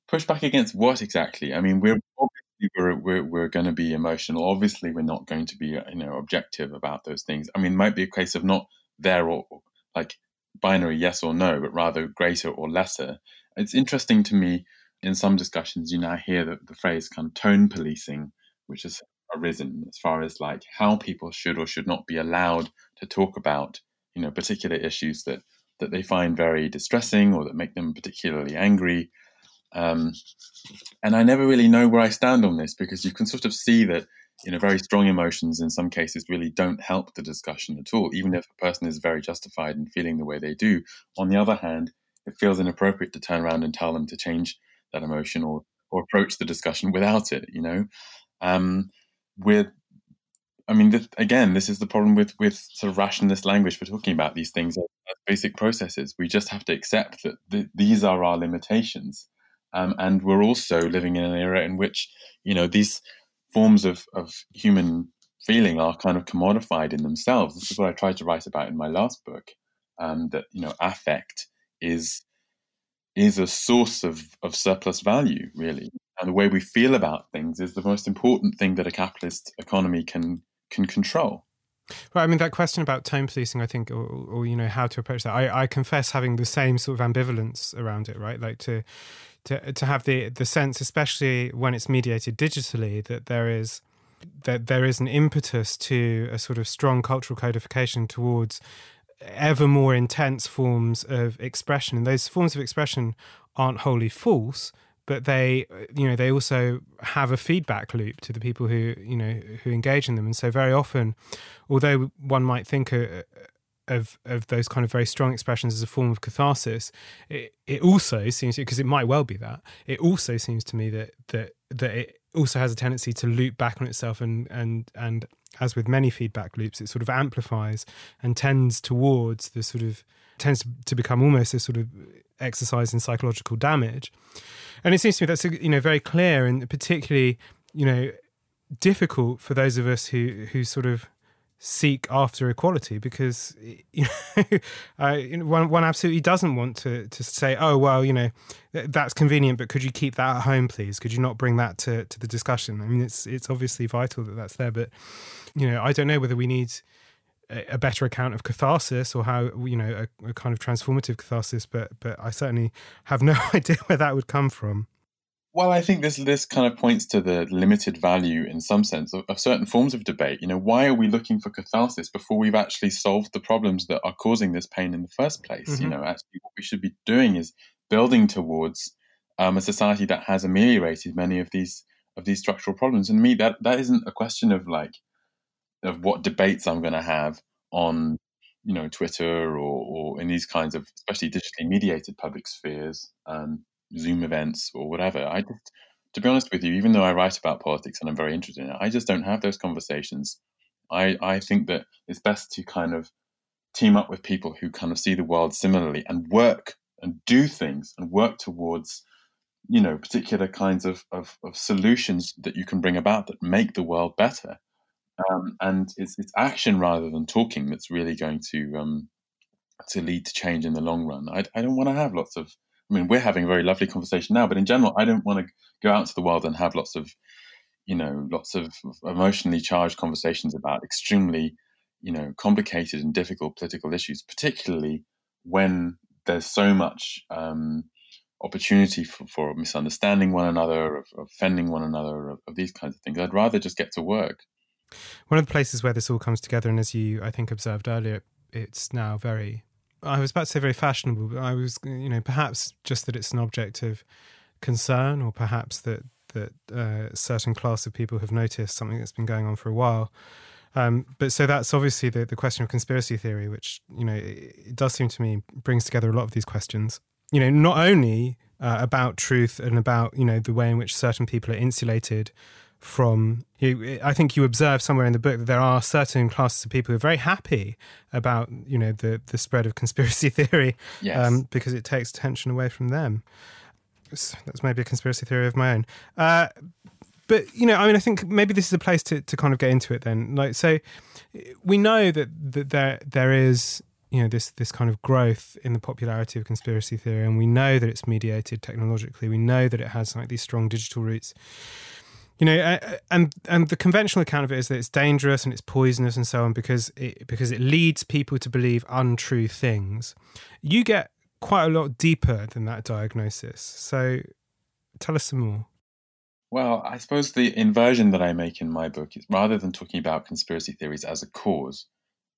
Speaker 2: push back against what exactly? I mean, we're obviously we're we're, we're going to be emotional. Obviously, we're not going to be uh, you know objective about those things. I mean, it might be a case of not there or like binary yes or no, but rather greater or lesser. It's interesting to me in some discussions, you now hear the, the phrase kind of tone policing, which has arisen as far as like how people should or should not be allowed to talk about, you know, particular issues that that they find very distressing or that make them particularly angry. Um, and I never really know where I stand on this because you can sort of see that you know very strong emotions in some cases really don't help the discussion at all, even if a person is very justified in feeling the way they do. On the other hand, it feels inappropriate to turn around and tell them to change that emotion or or approach the discussion without it. You know, um, we're I mean, th- again, this is the problem with with sort of rationalist language for talking about these things as basic processes. We just have to accept that th- these are our limitations, um, and we're also living in an era in which you know these forms of of human feeling are kind of commodified in themselves. This is what I tried to write about in my last book. Um, that you know, affect is is a source of of surplus value, really, and the way we feel about things is the most important thing that a capitalist economy can can control.
Speaker 1: Right. I mean, that question about tone policing, I think, or, or you know, how to approach that. I, I confess having the same sort of ambivalence around it. Right, like to to to have the the sense, especially when it's mediated digitally, that there is that there is an impetus to a sort of strong cultural codification towards ever more intense forms of expression, and those forms of expression aren't wholly false, but they you know they also have a feedback loop to the people who you know who engage in them. And so very often although one might think uh, of of those kind of very strong expressions as a form of catharsis it, it also seems because it might well be that it also seems to me that that that it also has a tendency to loop back on itself. And and and as with many feedback loops it sort of amplifies and tends towards the sort of tends to become almost a sort of exercise in psychological damage. And it seems to me that's you know very clear and particularly you know difficult for those of us who who sort of seek after equality because you know, [LAUGHS] uh, one, one absolutely doesn't want to to say oh well you know that's convenient but could you keep that at home please? Could you not bring that to, to the discussion? I mean it's it's obviously vital that that's there but you know i don't know whether we need a better account of catharsis or how you know a, a, kind of transformative catharsis but but i certainly have no [LAUGHS] idea where that would come from.
Speaker 2: Well i think this this kind of points to the limited value in some sense of, of certain forms of debate. You know why are we looking for catharsis before we've actually solved the problems that are causing this pain in the first place? Mm-hmm. you know actually what we should be doing is building towards um, a society that has ameliorated many of these of these structural problems. And me that that isn't a question of like of what debates I'm going to have on you know Twitter or, or in these kinds of especially digitally mediated public spheres, um, Zoom events or whatever. I just, to be honest with you, even though I write about politics and I'm very interested in it, I just don't have those conversations. I I think that it's best to kind of team up with people who kind of see the world similarly and work and do things and work towards you know particular kinds of, of, of solutions that you can bring about that make the world better um, and it's it's action rather than talking that's really going to um, to lead to change in the long run. I, I don't want to have lots of. I mean, we're having a very lovely conversation now, but in general, I don't want to go out to the world and have lots of, you know, lots of emotionally charged conversations about extremely, you know, complicated and difficult political issues, particularly when there's so much um, opportunity for, for, misunderstanding one another, of, of offending one another, of, of, these kinds of things. I'd rather just get to work.
Speaker 1: One of the places where this all comes together, and as you, I think, observed earlier, it's now very, I was about to say very fashionable, but I was, you know, perhaps just that it's an object of concern, or perhaps that that uh, a certain class of people have noticed something that's been going on for a while. Um, but so that's obviously the, the question of conspiracy theory, which, you know, it, it does seem to me brings together a lot of these questions. You know, not only uh, about truth and about, you know, the way in which certain people are insulated from you i think you observe somewhere in the book that there are certain classes of people who are very happy about you know the the spread of [LAUGHS] conspiracy theory
Speaker 2: yes. um,
Speaker 1: because it takes attention away from them. That's maybe a conspiracy theory of my own. Uh, but you know i mean i think maybe this is a place to, to kind of get into it then. Like so we know that, that there there is you know this this kind of growth in the popularity of conspiracy theory and we know that it's mediated technologically. We know that it has like these strong digital roots you know and and the conventional account of it is that it's dangerous and it's poisonous and so on because it because it leads people to believe untrue things. You get quite a lot deeper than that diagnosis. So tell us some more.
Speaker 2: Well i suppose the inversion that i make in my book is rather than talking about conspiracy theories as a cause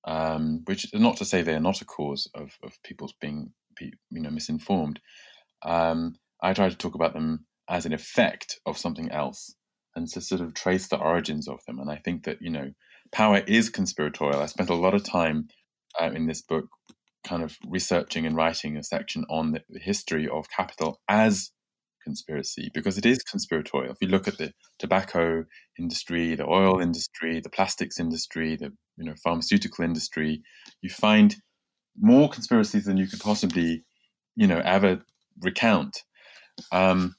Speaker 2: um, which is not to say they are not a cause of, of people's being you know misinformed um, i try to talk about them as an effect of something else and to sort of trace the origins of them. And I think that, you know, power is conspiratorial. I spent a lot of time uh, in this book kind of researching and writing a section on the, history of capital as conspiracy because it is conspiratorial. If you look at the tobacco industry, the oil industry, the plastics industry, the you know pharmaceutical industry, you find more conspiracies than you could possibly you know ever recount. Um,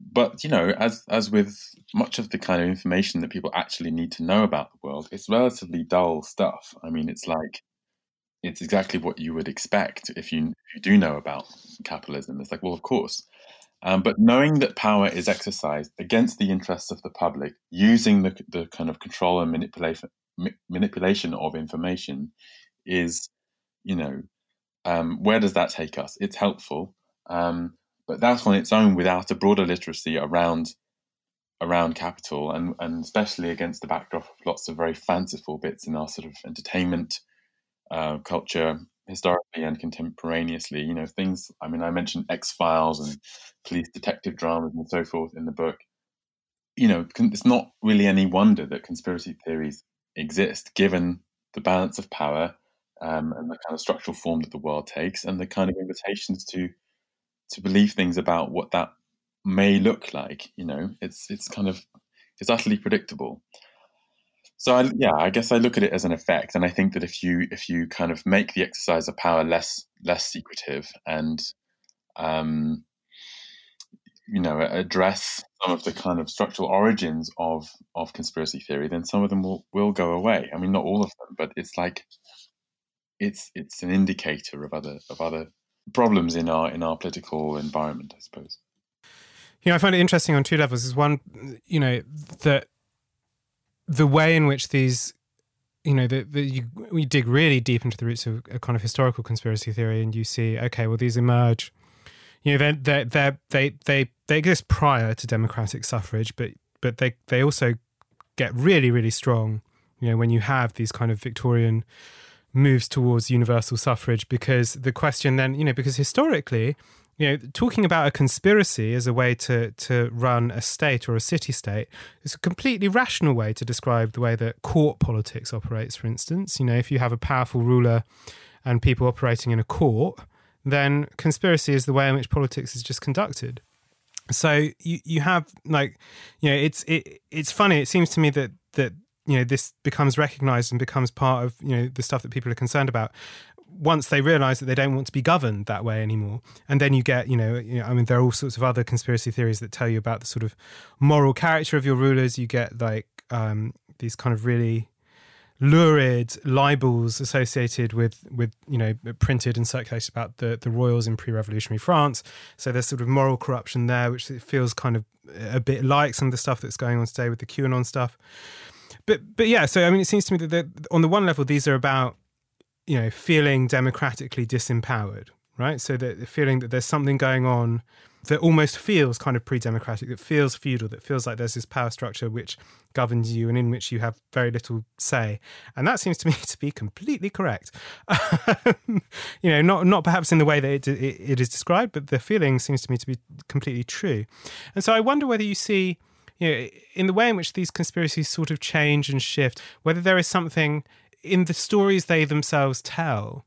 Speaker 2: but you know, as as with much of the kind of information that people actually need to know about the world, it's relatively dull stuff. I mean, it's like it's exactly what you would expect if you if you do know about capitalism. It's like, well, of course. Um, but knowing that power is exercised against the interests of the public, using the, the kind of control and manipulation manipulation of information, is, you know, um, where does that take us? It's helpful, um, but that's on its own without a broader literacy around around capital, and and especially against the backdrop of lots of very fanciful bits in our sort of entertainment uh, culture historically and contemporaneously. You know, things. I mean, I mentioned X Files and police detective dramas and so forth in the book. You know, it's not really any wonder that conspiracy theories exist, given the balance of power um, and the kind of structural form that the world takes, and the kind of invitations to to believe things about what that may look like. You know, it's it's kind of it's utterly predictable. So I, yeah, I guess I look at it as an effect, and I think that if you if you kind of make the exercise of power less less secretive and um, you know address some of the kind of structural origins of of conspiracy theory, then some of them will will go away. I mean, not all of them, but it's like it's it's an indicator of other of other problems in our in our political environment, I suppose.
Speaker 1: You know, I find it interesting on two levels. Is one, you know, that the way in which these you know the you, you dig really deep into the roots of a kind of historical conspiracy theory and you see okay well these emerge you know they they they they they exist prior to democratic suffrage but but they they also get really really strong you know when you have these kind of victorian moves towards universal suffrage because the question then you know because historically you know, talking about a conspiracy as a way to to run a state or a city state is a completely rational way to describe the way that court politics operates. For instance, you know, if you have a powerful ruler and people operating in a court, then conspiracy is the way in which politics is just conducted. So you you have like, you know, it's it it's funny. It seems to me that that you know this becomes recognized and becomes part of you know the stuff that people are concerned about once they realize that they don't want to be governed that way anymore and then you get you know, you know, i mean there are all sorts of other conspiracy theories that tell you about the sort of moral character of your rulers you get like um, these kind of really lurid libels associated with with you know printed and circulated about the the royals in pre-revolutionary France. So there's sort of moral corruption there, which feels kind of a bit like some of the stuff that's going on today with the QAnon stuff. But but yeah, so I mean, it seems to me that on the one level these are about you know, feeling democratically disempowered, right? So that feeling that there's something going on that almost feels kind of pre-democratic, that feels feudal, that feels like there's this power structure which governs you and in which you have very little say. And that seems to me [LAUGHS] to be completely correct. [LAUGHS] you know, not not perhaps in the way that it, it, it is described, but the feeling seems to me to be completely true. And so I wonder whether you see, you know, in the way in which these conspiracies sort of change and shift, whether there is something in the stories they themselves tell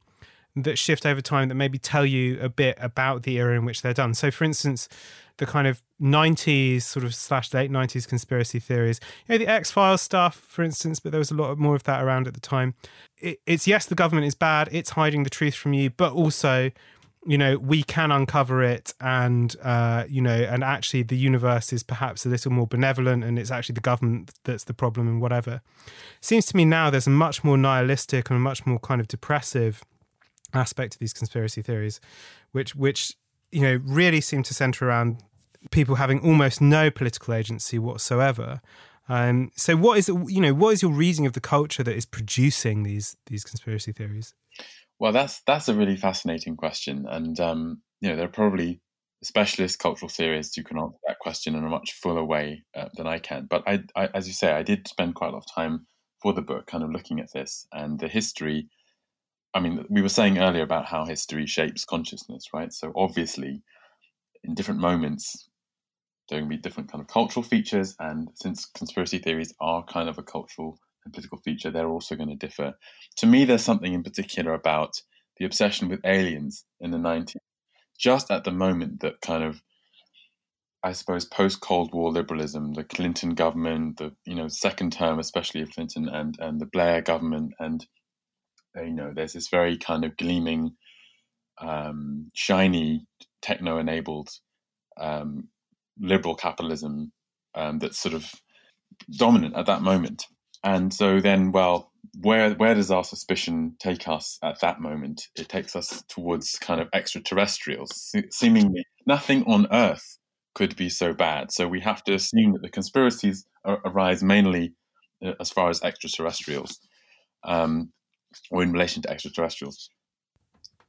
Speaker 1: that shift over time that maybe tell you a bit about the era in which they're done. So, for instance, the kind of 90s sort of slash late 90s conspiracy theories, you know, the X Files stuff, for instance, but there was a lot more of that around at the time. It, it's yes, the government is bad, it's hiding the truth from you, but also you know we can uncover it and uh, you know and actually the universe is perhaps a little more benevolent and it's actually the government that's the problem and whatever. Seems to me now there's a much more nihilistic and a much more kind of depressive aspect to these conspiracy theories which which you know really seem to center around people having almost no political agency whatsoever. Um, so what is you know what is your reading of the culture that is producing these these conspiracy theories
Speaker 2: well, that's that's a really fascinating question, and um, you know there are probably specialist cultural theorists who can answer that question in a much fuller way uh, than I can. But I, I, as you say, I did spend quite a lot of time for the book, kind of looking at this and the history. I mean, we were saying earlier about how history shapes consciousness, right? So obviously, in different moments, there can be different kind of cultural features, and since conspiracy theories are kind of a cultural and political feature, they're also going to differ. To me, there's something in particular about the obsession with aliens in the 90s, just at the moment that kind of I suppose post Cold War liberalism, the Clinton government, the you know second term especially of Clinton and and the Blair government, and you know there's this very kind of gleaming, um, shiny techno enabled um, liberal capitalism um, that's sort of dominant at that moment. And so then, well, where where does our suspicion take us at that moment? It takes us towards kind of extraterrestrials. seemingly, nothing on Earth could be so bad. So we have to assume that the conspiracies arise mainly uh, as far as extraterrestrials, um, or in relation to extraterrestrials.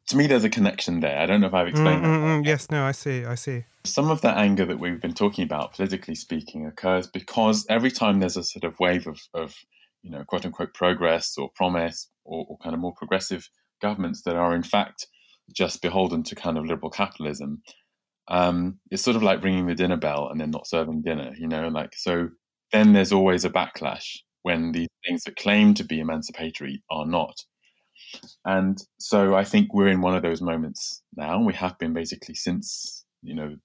Speaker 2: To me, there's a connection there. I don't know if I've explained
Speaker 1: mm, mm, mm, yes, no, I see, I see.
Speaker 2: Some of that anger that we've been talking about, politically speaking, occurs because every time there's a sort of wave of, of you know, quote unquote progress or promise or, or kind of more progressive governments that are in fact just beholden to kind of liberal capitalism, um, it's sort of like ringing the dinner bell and then not serving dinner, you know, like so. Then there's always a backlash when these things that claim to be emancipatory are not. And so I think we're in one of those moments now. We have been basically since, you know,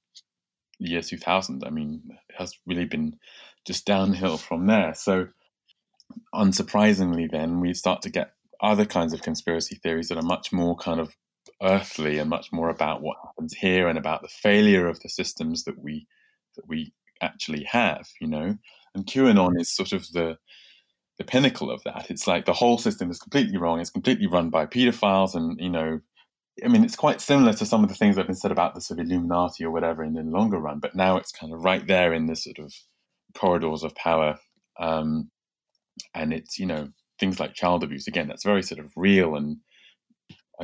Speaker 2: year 2000. I mean, it has really been just downhill from there. So unsurprisingly, then we start to get other kinds of conspiracy theories that are much more kind of earthly and much more about what happens here and about the failure of the systems that we that we actually have, you know. And QAnon is sort of the the pinnacle of that. It's like the whole system is completely wrong. It's completely run by pedophiles, and you know, I mean, it's quite similar to some of the things that have been said about the sort of Illuminati or whatever in the longer run. But now it's kind of right there in the sort of corridors of power, um, and it's you know things like child abuse. Again, that's very sort of real and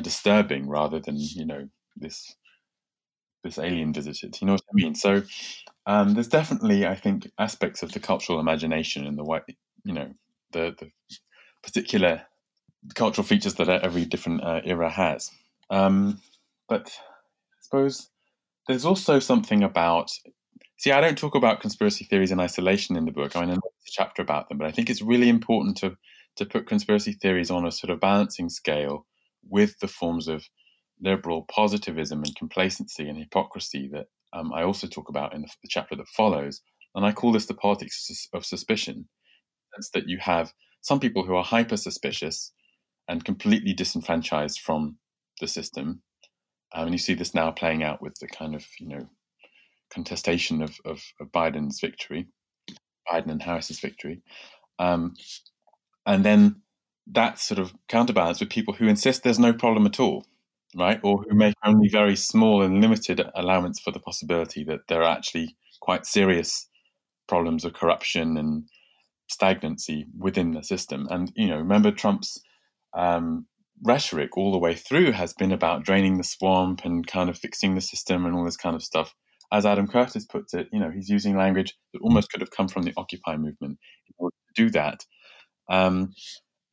Speaker 2: disturbing rather than you know this this alien visited. You know what I mean? So um, there's definitely, I think, aspects of the cultural imagination and the way you know the, the particular cultural features that every different uh, era has. Um, but I suppose there's also something about. See, I don't talk about conspiracy theories in isolation in the book. I mean, there's a chapter about them, but I think it's really important to to put conspiracy theories on a sort of balancing scale with the forms of liberal positivism and complacency and hypocrisy that um, I also talk about in the, the, chapter that follows. And I call this the politics of suspicion. That's that you have some people who are hyper suspicious and completely disenfranchised from the system. Um, and you see this now playing out with the kind of, you know, contestation of, of, of Biden's victory, Biden and Harris's victory. Um, and then that sort of counterbalance with people who insist there's no problem at all, right? Or who make only very small and limited allowance for the possibility that there are actually quite serious problems of corruption and stagnancy within the system. And, you know, remember Trump's um, rhetoric all the way through has been about draining the swamp and kind of fixing the system and all this kind of stuff. As Adam Curtis puts it, you know, he's using language that almost could have come from the Occupy movement in order to do that. Um,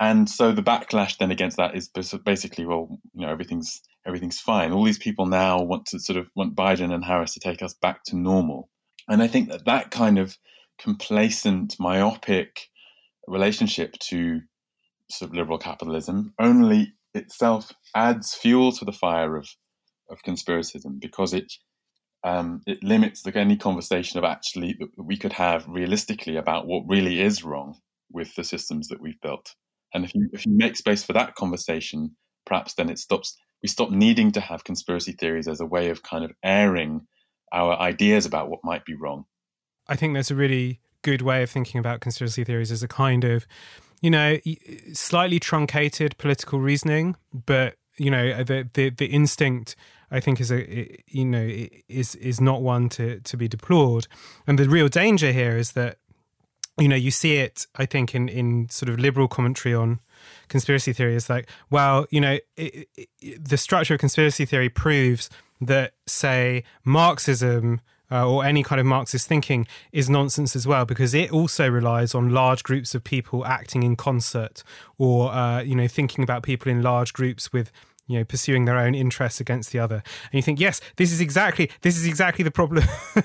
Speaker 2: and so the backlash then against that is basically, well, you know, everything's everything's fine. All these people now want to sort of want Biden and Harris to take us back to normal, and I think that that kind of complacent, myopic relationship to sort of liberal capitalism only itself adds fuel to the fire of of conspiracism because it um, it limits the, any conversation of actually that we could have realistically about what really is wrong with the systems that we've built. And if you if you make space for that conversation, perhaps then it stops. We stop needing to have conspiracy theories as a way of kind of airing our ideas about what might be wrong.
Speaker 1: I think that's a really good way of thinking about conspiracy theories as a kind of, you know, slightly truncated political reasoning, but you know the the, the instinct I think is a you know is is not one to to be deplored. And the real danger here is that you know, you see it, I think, in, in sort of liberal commentary on conspiracy theory is like, well, you know, it, it, the structure of conspiracy theory proves that, say, Marxism uh, or any kind of Marxist thinking is nonsense as well, because it also relies on large groups of people acting in concert or, uh, you know, thinking about people in large groups with you know pursuing their own interests against the other. And you think yes this is exactly this is exactly the problem. [LAUGHS]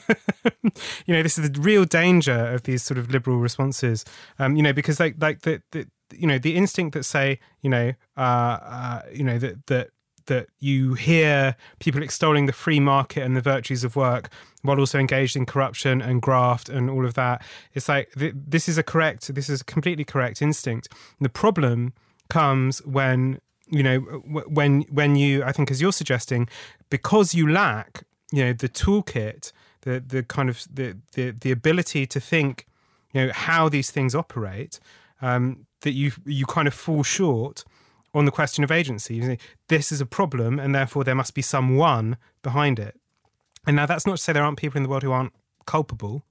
Speaker 1: You know this is the real danger of these sort of liberal responses. Um, you know because like like the, the you know the instinct that say you know uh, uh you know that that that you hear people extolling the free market and the virtues of work while also engaged in corruption and graft and all of that. It's like th- this is a correct, this is a completely correct instinct. the problem comes when you know when when you, I think, as you're suggesting, because you lack you know the toolkit, the the kind of the the, the ability to think, you know, how these things operate. Um, that you you kind of fall short on the question of agency. This is a problem, and therefore there must be someone behind it. And now that's not to say there aren't people in the world who aren't culpable,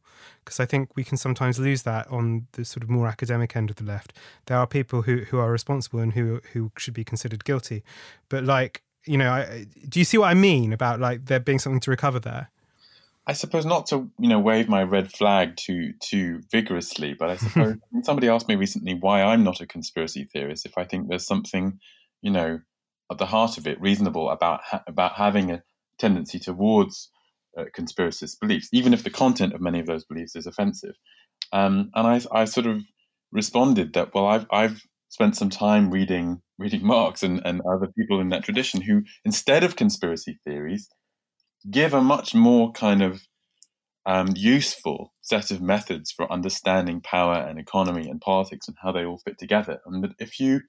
Speaker 1: because I think we can sometimes lose that on the sort of more academic end of the left. There are people who, who are responsible and who who should be considered guilty. But like, you know, I, do you see what I mean about like there being something to recover there?
Speaker 2: I suppose not to you know wave my red flag too too vigorously, but I suppose [LAUGHS] somebody asked me recently why I'm not a conspiracy theorist. If I think there's something you know at the heart of it reasonable about ha- about having a tendency towards uh, conspiracist beliefs, even if the content of many of those beliefs is offensive. Um, and I, I sort of responded that well, I've I've spent some time reading reading Marx and, and other people in that tradition who, instead of conspiracy theories, give a much more kind of um, useful set of methods for understanding power and economy and politics and how they all fit together. And if you,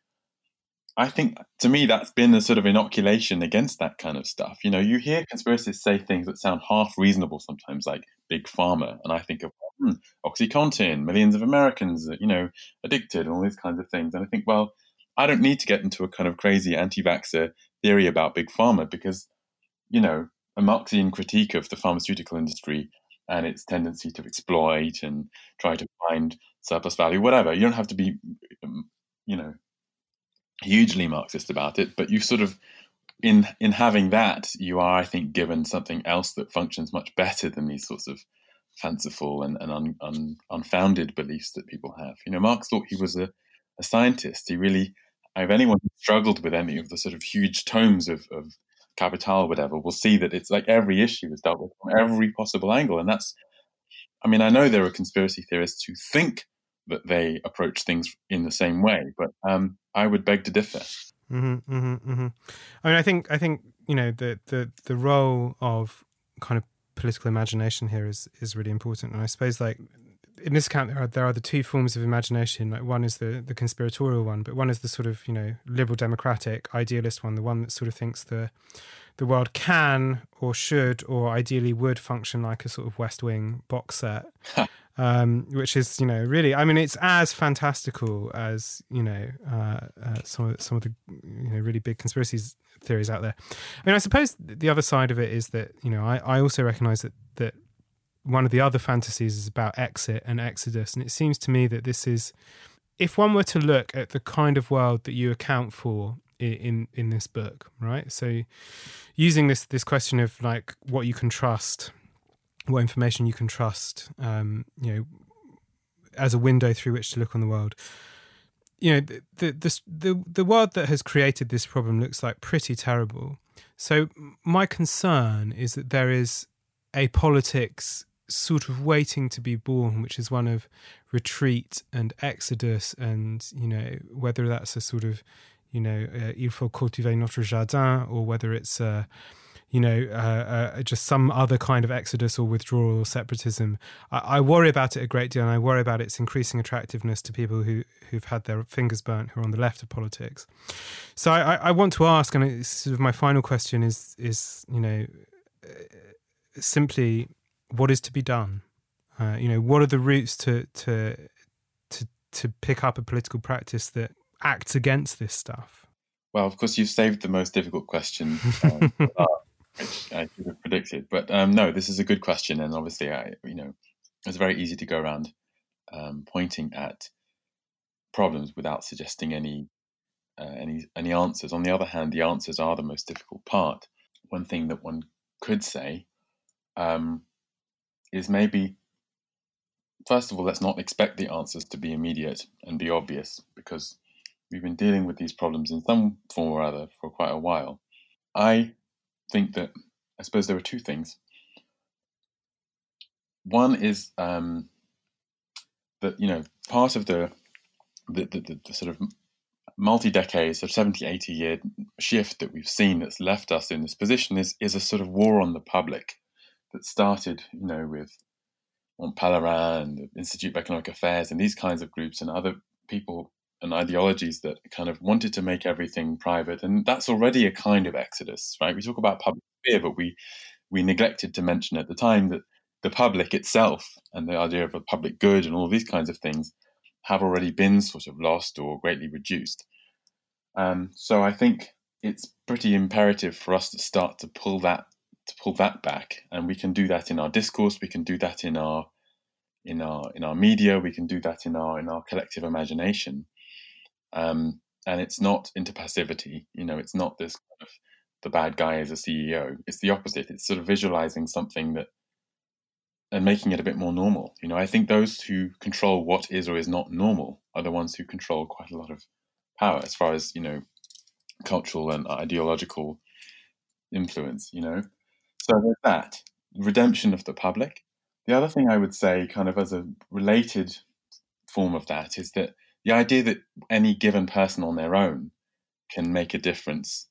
Speaker 2: I think to me that's been a sort of inoculation against that kind of stuff. You know, you hear conspiracists say things that sound half reasonable sometimes, like big pharma, and I think of hmm, OxyContin, millions of Americans, you know, addicted, and all these kinds of things. And I think, well, I don't need to get into a kind of crazy anti-vaxxer theory about big pharma because, you know, a Marxian critique of the pharmaceutical industry and its tendency to exploit and try to find surplus value, whatever. You don't have to be, um, you know, hugely Marxist about it, but you sort of, in in having that, you are, I think, given something else that functions much better than these sorts of fanciful and, and un, un, unfounded beliefs that people have. You know, Marx thought he was a, a scientist. He really, if anyone struggled with any of the sort of huge tomes of, of Capital, whatever, will see that it's like every issue is dealt with from every possible angle. And that's, I mean, I know there are conspiracy theorists who think that they approach things in the same way, but um, I would beg to differ.
Speaker 1: Mm-hmm, mm-hmm, mm-hmm. I mean, I think, I think, you know, the, the, the role of kind of political imagination here is, is really important. And I suppose like in this account, there are there are the two forms of imagination. Like one is the the conspiratorial one, but one is the sort of you know liberal democratic idealist one, the one that sort of thinks the the world can or should or ideally would function like a sort of West Wing box set, um, which is you know really, I mean, it's as fantastical as you know uh, uh, some of some of the you know really big conspiracies theories out there. I mean, I suppose the other side of it is that you know I, I also recognise that that one of the other fantasies is about exit and exodus. And it seems to me that this is, if one were to look at the kind of world that you account for in, in, in this book, right? So using this, this question of like what you can trust, what information you can trust, um, you know, as a window through which to look on the world. You know, the, the, the, the world that has created this problem looks like pretty terrible. So my concern is that there is a politics sort of waiting to be born, which is one of retreat and exodus, and you know whether that's a sort of you know uh, il faut cultiver notre jardin, or whether it's uh, you know uh, uh, just some other kind of exodus or withdrawal or separatism. I, I, worry about it a great deal, and I worry about its increasing attractiveness to people who who've had their fingers burnt, who are on the left of politics. So I, I want to ask, and it's sort of my final question is is you know uh, simply what is to be done? Uh, you know, what are the routes to to to to pick up a political practice that acts against this stuff?
Speaker 2: Well, of course, you've saved the most difficult question, [LAUGHS] um, which I should have predicted. But um, no, this is a good question, and obviously, I you know, it's very easy to go around um, pointing at problems without suggesting any uh, any any answers. On the other hand, the answers are the most difficult part. One thing that one could say um, is maybe first of all, let's not expect the answers to be immediate and be obvious because we've been dealing with these problems in some form or other for quite a while. I think that I suppose there are two things. One is um, that you know part of the the, the, the, the sort of multi decades of 70, 80 year shift that we've seen that's left us in this position is, is a sort of war on the public that started, you know, with Pelerin and the Institute of Economic Affairs and these kinds of groups and other people and ideologies that kind of wanted to make everything private. And that's already a kind of exodus, right? We talk about public sphere, but we we neglected to mention at the time that the public itself and the idea of a public good and all these kinds of things have already been sort of lost or greatly reduced. Um, so I think it's pretty imperative for us to start to pull that to pull that back, and we can do that in our discourse. We can do that in our in our in our media. We can do that in our in our collective imagination. Um, and it's not into passivity. You know, it's not this kind of the bad guy as a CEO. It's the opposite. It's sort of visualizing something that and making it a bit more normal. You know, I think those who control what is or is not normal are the ones who control quite a lot of power as far as, you know, cultural and ideological influence, you know. So there's that redemption of the public. The other thing I would say, kind of as a related form of that, is that the idea that any given person on their own can make a difference,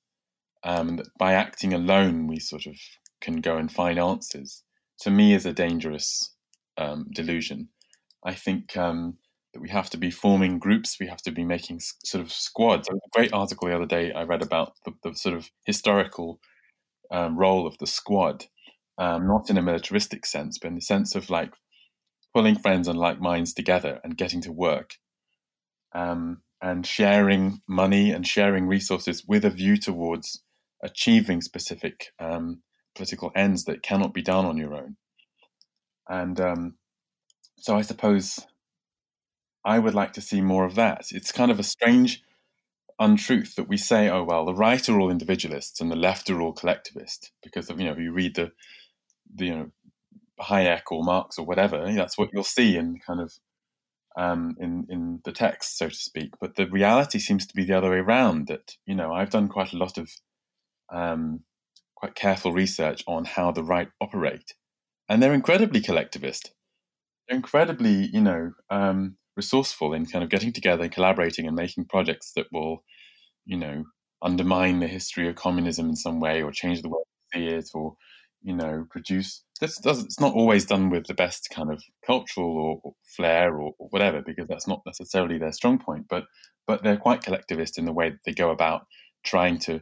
Speaker 2: um, that by acting alone we sort of can go and find answers to me is a dangerous um, delusion. I think um, that we have to be forming groups, we have to be making sort of squads. A great article the other day I read about the, the sort of historical um, role of the squad, um, not in a militaristic sense, but in the sense of like pulling friends and like minds together and getting to work. Um, and sharing money and sharing resources with a view towards achieving specific um, political ends that cannot be done on your own. And um, so I suppose I would like to see more of that. It's kind of a strange untruth that we say, oh well, the right are all individualists and the left are all collectivist because of you know if you read the the you know Hayek or Marx or whatever, that's what you'll see in kind of um, in in the text, so to speak. But the reality seems to be the other way around. That you know I've done quite a lot of um, quite careful research on how the right operate, and they're incredibly collectivist. They're incredibly, you know, um, resourceful in kind of getting together, and collaborating, and making projects that will, you know, undermine the history of communism in some way, or change the way we see it, or you know, produce. This does, it's not always done with the best kind of cultural or, or flair or, or, whatever, because that's not necessarily their strong point. But but they're quite collectivist in the way that they go about trying to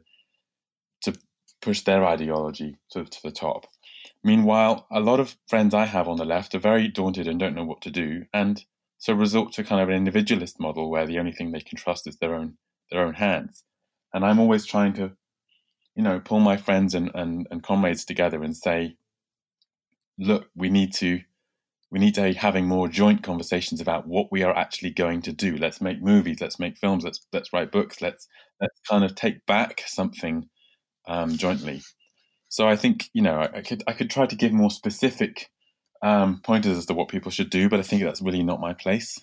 Speaker 2: to push their ideology sort of to the top. Meanwhile, a lot of friends I have on the left are very daunted and don't know what to do, and so resort to kind of an individualist model where the only thing they can trust is their own their own hands. And I'm always trying to, you know, pull my friends and, and, and comrades together and say, look, we need to we need to be having more joint conversations about what we are actually going to do. Let's make movies, let's make films, let's let's write books, let's let's kind of take back something um, jointly. So I think you know I, could I could try to give more specific um, pointers as to what people should do, but I think that's really not my place.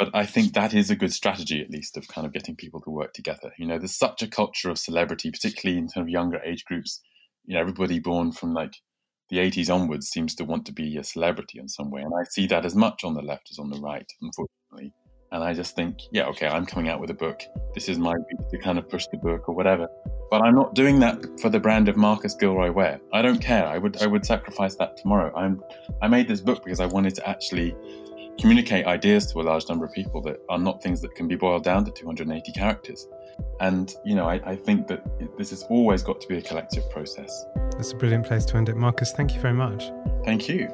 Speaker 2: But I think that is a good strategy, at least, of kind of getting people to work together. You know, there's such a culture of celebrity, particularly in kind of younger age groups. You know, everybody born from like the 80s onwards seems to want to be a celebrity in some way, and I see that as much on the left as on the right, unfortunately. And I just think, yeah, okay, I'm coming out with a book. This is my to kind of push the book or whatever. But I'm not doing that for the brand of Marcus Gilroy Ware. I don't care. I would I would sacrifice that tomorrow. I'm I made this book because I wanted to actually communicate ideas to a large number of people that are not things that can be boiled down to 280 characters. And you know, I, I think that this has always got to be a collective process.
Speaker 1: That's a brilliant place to end it, Marcus. Thank you very much.
Speaker 2: Thank you.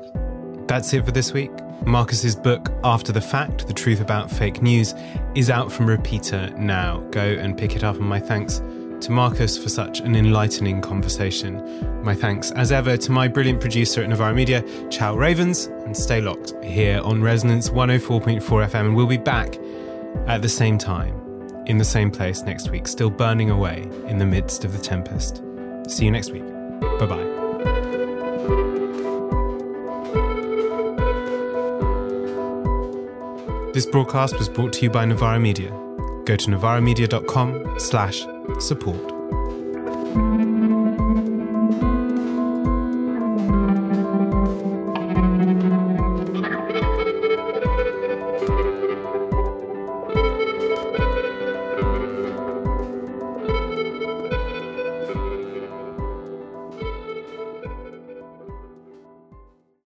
Speaker 1: That's it for this week. Marcus's book, After the Fact The Truth About Fake News, is out from Repeater now. Go and pick it up, and my thanks to Marcus for such an enlightening conversation. My thanks, as ever, to my brilliant producer at Novara Media, Chal Ravens, and stay locked here on Resonance 104.4 FM. And we'll be back at the same time, in the same place next week, still burning away in the midst of the tempest. See you next week. Bye bye. This broadcast was brought to you by Novara Media. Go to novaramedia.com slash support.